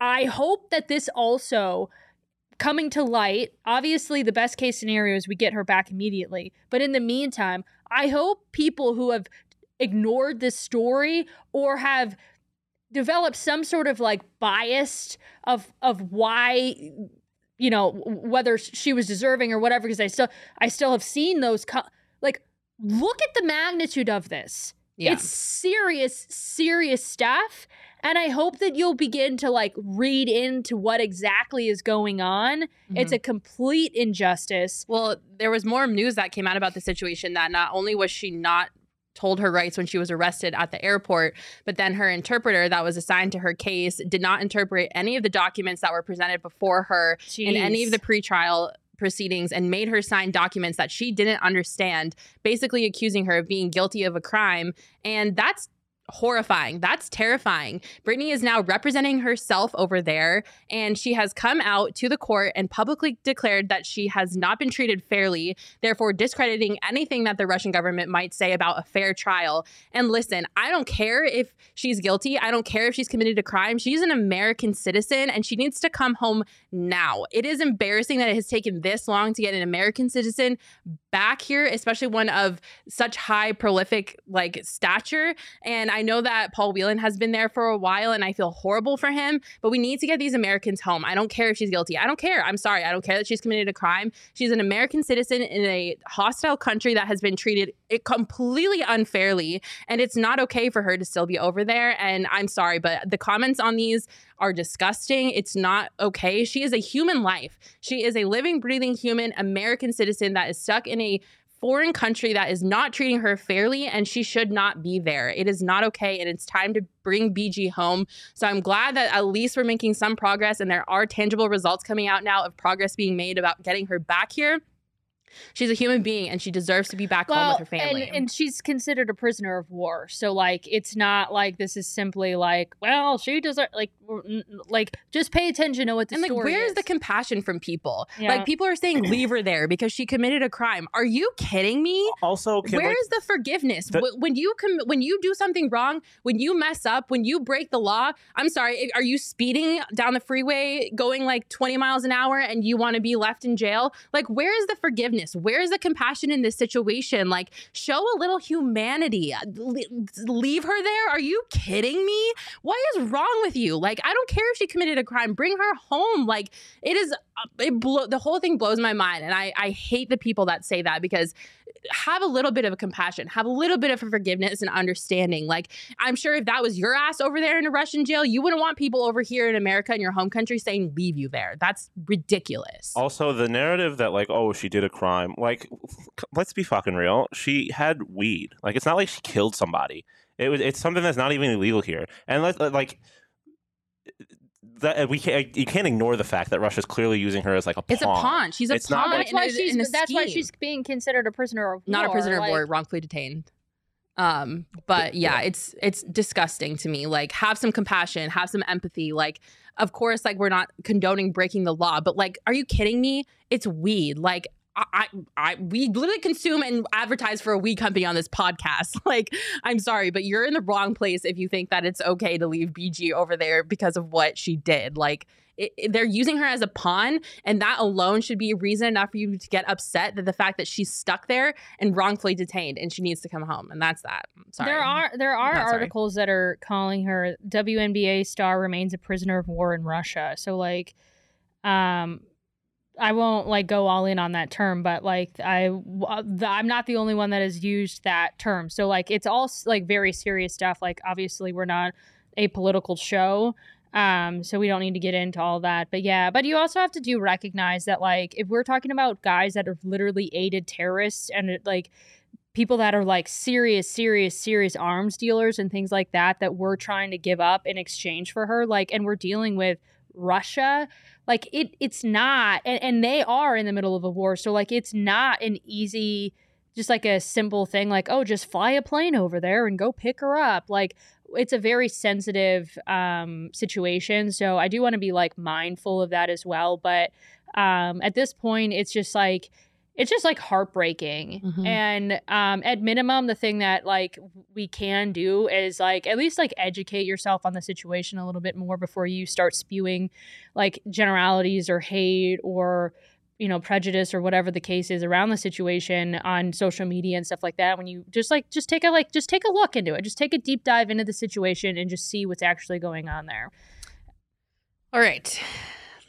I hope that this also coming to light, obviously the best case scenario is we get her back immediately. But in the meantime, I hope people who have ignored this story or have developed some sort of like bias of of why you know whether she was deserving or whatever because I still I still have seen those co- like look at the magnitude of this. Yeah. It's serious serious stuff and I hope that you'll begin to like read into what exactly is going on. It's Mhm. a complete injustice. Well, there was more news that came out about the situation that not only was she not told her rights when she was arrested at the airport, but then her interpreter that was assigned to her case did not interpret any of the documents that were presented before her in any of Jeez. the pretrial proceedings and made her sign documents that she didn't understand, basically accusing her of being guilty of a crime. And that's horrifying. That's terrifying. Brittney is now representing herself over there, and she has come out to the court and publicly declared that she has not been treated fairly, therefore discrediting anything that the Russian government might say about a fair trial. And listen, I don't care if she's guilty. I don't care if she's committed a crime. She's an American citizen and she needs to come home now. It is embarrassing that it has taken this long to get an American citizen back here, especially one of such high prolific like stature. And I know that Paul Whelan has been there for a while and I feel horrible for him, but we need to get these Americans home. I don't care if she's guilty. I don't care. I'm sorry. I don't care that she's committed a crime. She's an American citizen in a hostile country that has been treated completely unfairly and it's not okay for her to still be over there and I'm sorry, but the comments on these are disgusting. It's not okay. She is a human life. She is a living, breathing human American citizen that is stuck in a foreign country that is not treating her fairly and she should not be there. It is not okay and it's time to bring BG home. So I'm glad that at least we're making some progress and there are tangible results coming out now of progress being made about getting her back here. She's a human being and she deserves to be back home with her family. And, and she's considered a prisoner of war. So like it's not like this is simply like, well, she deserves like we're- n- n- like just pay attention to what the and like, where's the compassion from people? Yeah. Like, people are saying (clears throat) leave her there because she committed a crime. Are you kidding me? Also, can, Where like, is the forgiveness? the- when you com- when you do something wrong, when you mess up, when you break the law, I'm sorry, are you speeding down the freeway going like 20 miles an hour and you want to be left in jail? Like, where is the forgiveness? Where is the compassion in this situation? Like, show a little humanity. Uh, le- Leave her there? Are you kidding me? What is wrong with you? Like, I don't care if she committed a crime. Bring her home. Like, it is. uh, It blow, the whole thing blows my mind, and I I hate the people that say that because have a little bit of a compassion, have a little bit of forgiveness and understanding. Like, I'm sure if that was your ass over there in a Russian jail, you wouldn't want people over here in America in your home country saying leave you there. That's ridiculous. Also, the narrative that like, oh, she did a crime. Like, let's be fucking real. She had weed. Like, it's not like she killed somebody. It was. It's something that's not even illegal here. And let like. That we can't. You can't ignore the fact that Russia's clearly using her as like a pawn. It's a pawn. She's a It's not pawn. like- that's why a- she's in a that's why she's being considered a prisoner of not a war, prisoner of war, wrongfully detained. Um, but yeah, it's it's disgusting to me. Like, have some compassion, have some empathy. Like, of course, like we're not condoning breaking the law, but like, are you kidding me? It's weed. Like, I, I, we literally consume and advertise for a weed company on this podcast. (laughs) Like, I'm sorry, but you're in the wrong place if you think that it's okay to leave BG over there because of what she did. Like. It, it- they're using her as a pawn, and that alone should be reason enough for you to get upset that the fact that she's stuck there and wrongfully detained and she needs to come home. And that's that. I'm sorry. There are there are Not sorry. articles that are calling her WNBA star remains a prisoner of war in Russia. So like, um, I won't like go all in on that term, but like I the, I'm not the only one that has used that term. So like it's all like very serious stuff. Like obviously we're not a political show. Um, so we don't need to get into all that. But yeah, but you also have to do recognize that like if we're talking about guys that have literally aided terrorists and like people that are like serious, serious, serious arms dealers and things like that that we're trying to give up in exchange for her, like, and we're dealing with Russia. Like it it's not and, and they are in the middle of a war. So like it's not an easy just like a simple thing like, oh, just fly a plane over there and go pick her up. Like it's a very sensitive um, situation. So I do want to be like mindful of that as well. But um, at this point, it's just like, it's just like heartbreaking. Mm-hmm. And um, at minimum, the thing that like we can do is like at least like educate yourself on the situation a little bit more before you start spewing like generalities or hate or you know prejudice or whatever the case is around the situation on social media and stuff like that. When you just like just take a like just take a look into it. Just take a deep dive into the situation and just see what's actually going on there. All right.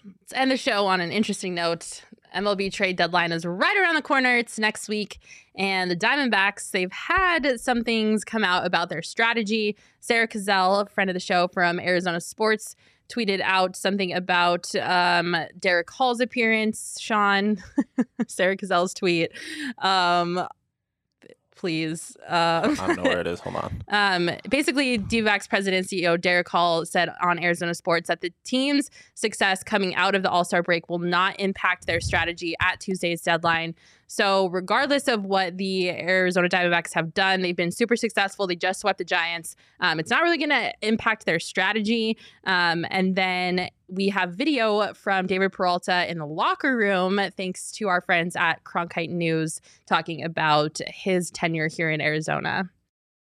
Let's end the show on an interesting note MLB trade deadline is right around the corner. It's next week. And the Diamondbacks, they've had some things come out about their strategy. Sarah Cazell, friend of the show from Arizona Sports, tweeted out something about um, Derrick Hall's appearance. Sean, (laughs) Sarah Cazell's tweet. Um, please. Uh, I don't know where it is. Hold on. (laughs) Um, basically, D-backs president CEO Derrick Hall said on Arizona Sports that the team's success coming out of the All Star break will not impact their strategy at Tuesday's deadline. So, regardless of what the Arizona Diamondbacks have done, they've been super successful. They just swept the Giants. Um, it's not really going to impact their strategy. Um, and then we have video from David Peralta in the locker room, thanks to our friends at Cronkite News, talking about his tenure here in Arizona.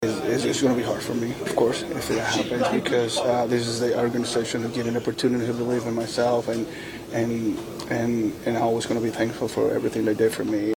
It's, it's, going to be hard for me, of course, if it happens, because uh, this is the organization to get an opportunity to believe in myself and and and and I'm always going to be thankful for everything they did for me.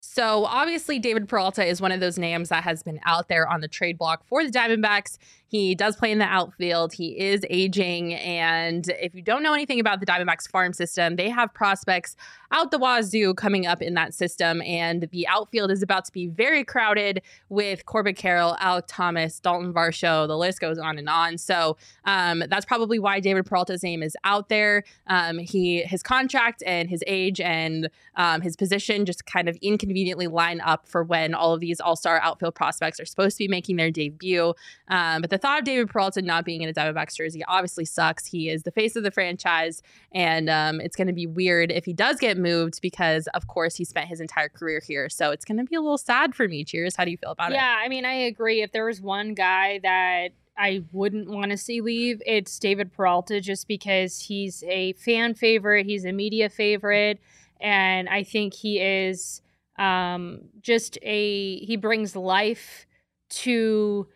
So obviously, David Peralta is one of those names that has been out there on the trade block for the Diamondbacks. He does play in the outfield. He is aging. And if you don't know anything about the Diamondbacks farm system, they have prospects out the wazoo coming up in that system. And the outfield is about to be very crowded with Corbin Carroll, Alek Thomas, Dalton Varsho. The list goes on and on. So um, that's probably why David Peralta's name is out there. Um, he his contract and his age and um, his position just kind of inconveniently line up for when all of these all-star outfield prospects are supposed to be making their debut. Um, but the thought of David Peralta not being in a Diamondbacks jersey obviously sucks. He is the face of the franchise, and um, it's going to be weird if he does get moved because, of course, he spent his entire career here. So it's going to be a little sad for me. Cheers. How do you feel about yeah, it? Yeah, I mean, I agree. If there was one guy that I wouldn't want to see leave, it's David Peralta, just because he's a fan favorite, he's a media favorite, and I think he is um, just a he brings life to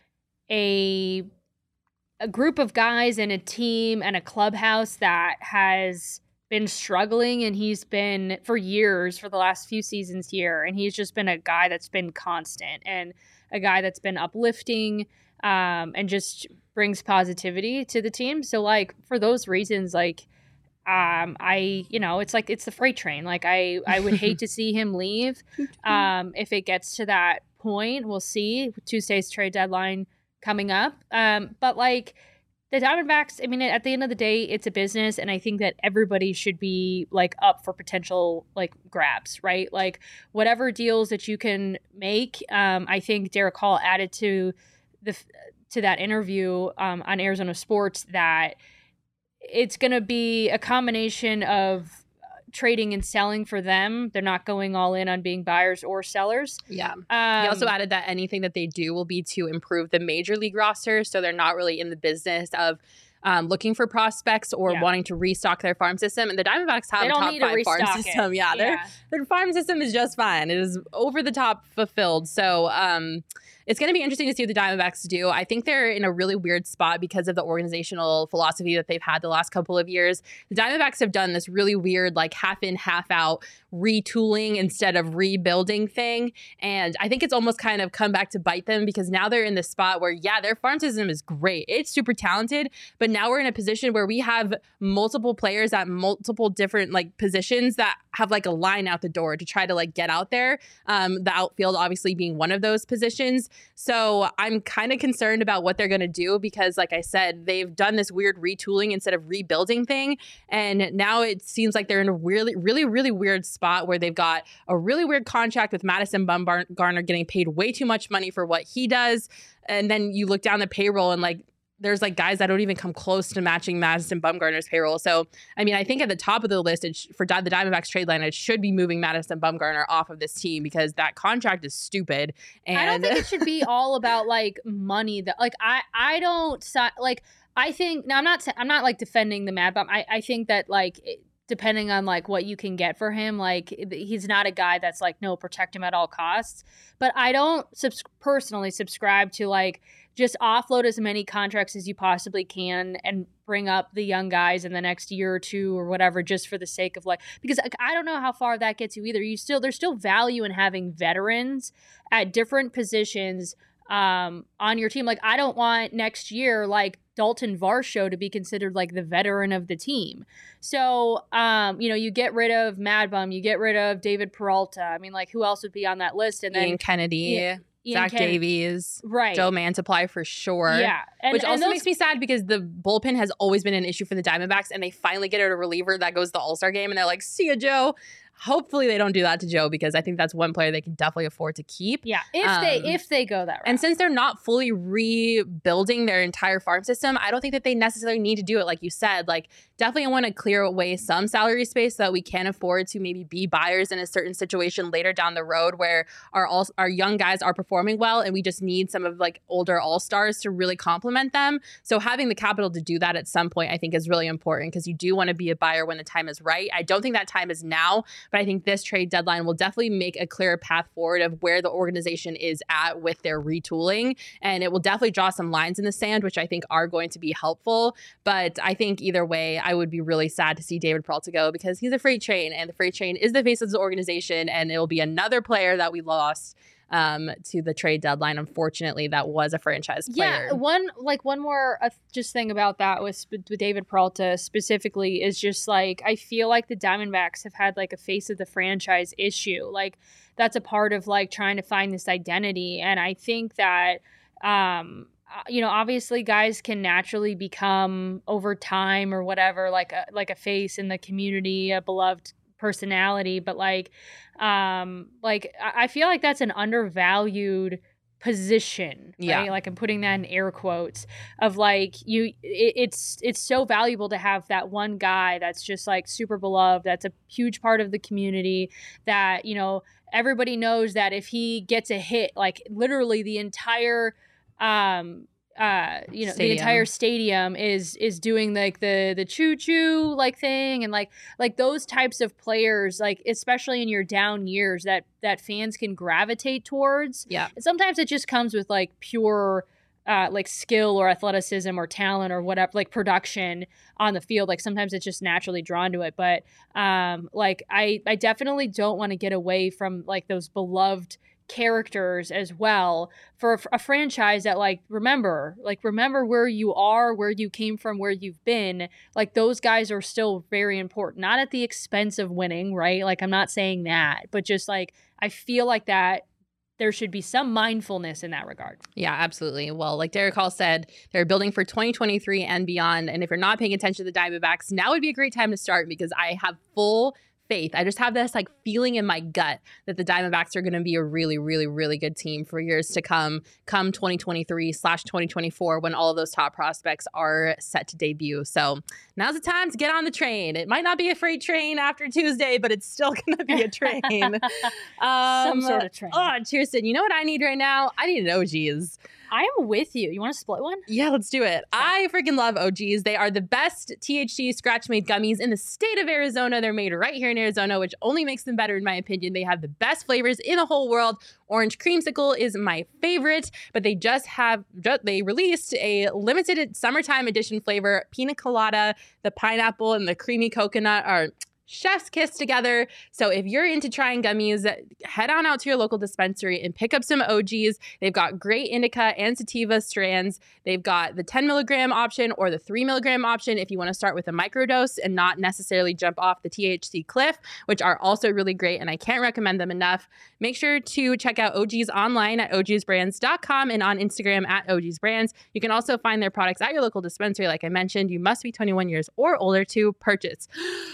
a a group of guys and a team and a clubhouse that has been struggling and he's been for years for the last few seasons here and he's just been a guy that's been constant and a guy that's been uplifting um, and just brings positivity to the team. So like for those reasons like um i you know it's like it's the freight train. Like i i would hate to (laughs) see him leave. Um if it gets to that point we'll see. Tuesday's trade deadline coming up. Um, but like the Diamondbacks, I mean, at the end of the day, it's a business, and I think that everybody should be like up for potential like grabs, right? Like whatever deals that you can make. Um, I think Derrick Hall added to the to that interview um, on Arizona Sports that it's going to be a combination of trading and selling for them. They're not going all in on being buyers or sellers. Yeah. Um, he also added that anything that they do will be to improve the major league roster. So they're not really in the business of um, looking for prospects or yeah. wanting to restock their farm system. And the Diamondbacks have a top five farm system. Yeah, (laughs) yeah. Their, their farm system is just fine. It is over the top fulfilled. So um, it's going to be interesting to see what the Diamondbacks do. I think they're in a really weird spot because of the organizational philosophy that they've had the last couple of years. The Diamondbacks have done this really weird, like half in, half out retooling instead of rebuilding thing. And I think it's almost kind of come back to bite them because now they're in this spot where, yeah, their farm system is great. It's super talented. But now we're in a position where we have multiple players at multiple different like positions that have like a line out the door to try to like get out there. Um, the outfield obviously being one of those positions. So I'm kind of concerned about what they're going to do because, like I said, they've done this weird retooling instead of rebuilding thing. And now it seems like they're in a really, really, really weird spot where they've got a really weird contract with Madison Bumgarner getting paid way too much money for what he does. And then you look down the payroll and like there's like guys that don't even come close to matching Madison Bumgarner's payroll. So, I mean, I think at the top of the list sh- for the Diamondbacks trade line, it should be moving Madison Bumgarner off of this team because that contract is stupid. And I don't think it should be (laughs) all about like money. That like I I don't like I think now I'm not I'm not like defending the Mad Bum. I I think that like. It, depending on like what you can get for him like he's not a guy that's like no protect him at all costs but i don't subs- personally subscribe to like just offload as many contracts as you possibly can and bring up the young guys in the next year or two or whatever just for the sake of like because I don't know how far that gets you either. You still there's still value in having veterans at different positions um, on your team. Like I don't want next year like Dalton Varsho to be considered like the veteran of the team. So um, you know, you get rid of Mad Bum, you get rid of David Peralta. I mean, like who else would be on that list? And Ian then Kennedy. Yeah. Ian Zach Ken- Davies, right? Joe Mantiply for sure. Yeah, and, which and also those- makes me sad because the bullpen has always been an issue for the Diamondbacks, and they finally get a reliever that goes to the All Star game, and they're like, "See ya, Joe." Hopefully they don't do that to Joe because I think that's one player they can definitely afford to keep. Yeah, if um, they if they go that route. And since they're not fully rebuilding their entire farm system, I don't think that they necessarily need to do it like you said. Like definitely want to clear away some salary space so that we can afford to maybe be buyers in a certain situation later down the road where our all our young guys are performing well and we just need some of like older all-stars to really complement them. So having the capital to do that at some point I think is really important because you do want to be a buyer when the time is right. I don't think that time is now, but I think this trade deadline will definitely make a clearer path forward of where the organization is at with their retooling. And it will definitely draw some lines in the sand, which I think are going to be helpful. But I think either way, would be really sad to see David Peralta go because he's a freight train and the freight train is the face of the organization. And it will be another player that we lost um, to the trade deadline. Unfortunately, that was a franchise player. Yeah, one like one more uh, just thing about that with, with David Peralta specifically is just like I feel like the Diamondbacks have had like a face of the franchise issue. Like that's a part of like trying to find this identity, and I think that um you know obviously guys can naturally become over time or whatever like a like a face in the community a beloved personality, but like, um, like I feel like that's an undervalued position right? yeah like i'm putting that in air quotes of like you it, it's it's so valuable to have that one guy that's just like super beloved that's a huge part of the community that you know everybody knows that if he gets a hit like literally the entire um uh you know stadium. the entire stadium is is doing like the the choo choo like thing and like like those types of players like especially in your down years that that fans can gravitate towards. Yeah. And sometimes it just comes with like pure uh, like skill or athleticism or talent or whatever like production on the field. Like sometimes it's just naturally drawn to it. But um like i i definitely don't want to get away from like those beloved characters as well for a, franchise that like remember like remember where you are where you came from where you've been like those guys are still very important not at the expense of winning right like i'm not saying that but just like i feel like that there should be some mindfulness in that regard. Yeah, absolutely. Well, like Derrick Hall said, they're building for 2023 and beyond. And if you're not paying attention to the Diamondbacks, now would be a great time to start because I have full faith. I just have this like feeling in my gut that the Diamondbacks are going to be a really, really, really good team for years to come, come 2023 slash 2024 when all of those top prospects are set to debut. So now's the time to get on the train. It might not be a freight train after Tuesday, but it's still (laughs) going to be a train. (laughs) um, Some sort of train. Oh, Chierstin, you know what I need right now? I need an OGeez. I am with you. You want to split one? Yeah, let's do it. I freaking love OGeez. They are the best THC scratch made gummies in the state of Arizona. They're made right here in Arizona, which only makes them better, in my opinion. They have the best flavors in the whole world. Orange creamsicle is my favorite, but they just have they released a limited summertime edition flavor, pina colada, the pineapple, and the creamy coconut, or chef's kiss together. So if you're into trying gummies, head on out to your local dispensary and pick up some OGs. They've got great indica and sativa strands. They've got the 10 milligram option or the 3 milligram option if you want to start with a microdose and not necessarily jump off the THC cliff, which are also really great. And I can't recommend them enough. Make sure to check out OGs online at ogsbrands.com and on Instagram at ogsbrands. You can also find their products at your local dispensary. Like I mentioned, you must be 21 years or older to purchase.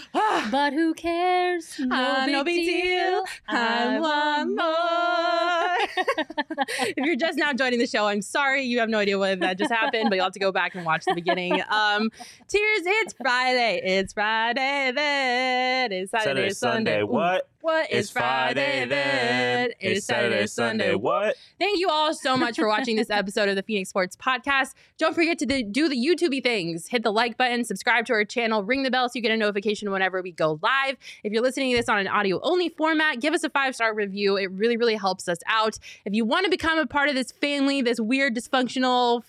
(gasps) but who cares? No, Ah, big, no big deal. deal. I want more. (laughs) if you're just now joining the show, I'm sorry. You have no idea what that just happened, but you'll have to go back and watch the beginning. Um, cheers. It's Friday. It's Friday then. It's Saturday, Saturday, Sunday. Sunday. What? What is Friday then? It's Saturday, Sunday. What? Thank you all so much for watching this (laughs) episode of the Phoenix Sports Podcast. Don't forget to do- do the YouTubey things. Hit the like button, subscribe to our channel, ring the bell so you get a notification whenever we go live. If you're listening to this on an audio only format, give us a five star review. It really, really helps us out. If you want to become a part of this family, this weird, dysfunctional,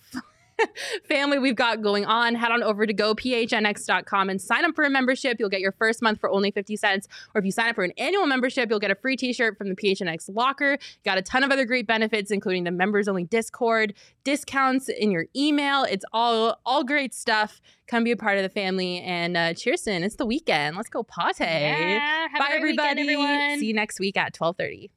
(laughs) family we've got going on, head on over to gophnx.com and sign up for a membership. You'll get your first month for only 50 cents. Or if you sign up for an annual membership, you'll get a free t shirt from the PHNX locker. Got a ton of other great benefits, including the members only Discord, discounts in your email. It's all all great stuff. Come be a part of the family. And uh, Chierstin, it's the weekend. Let's go party. Yeah, Bye, weekend, everybody. everyone. See you next week at 1230.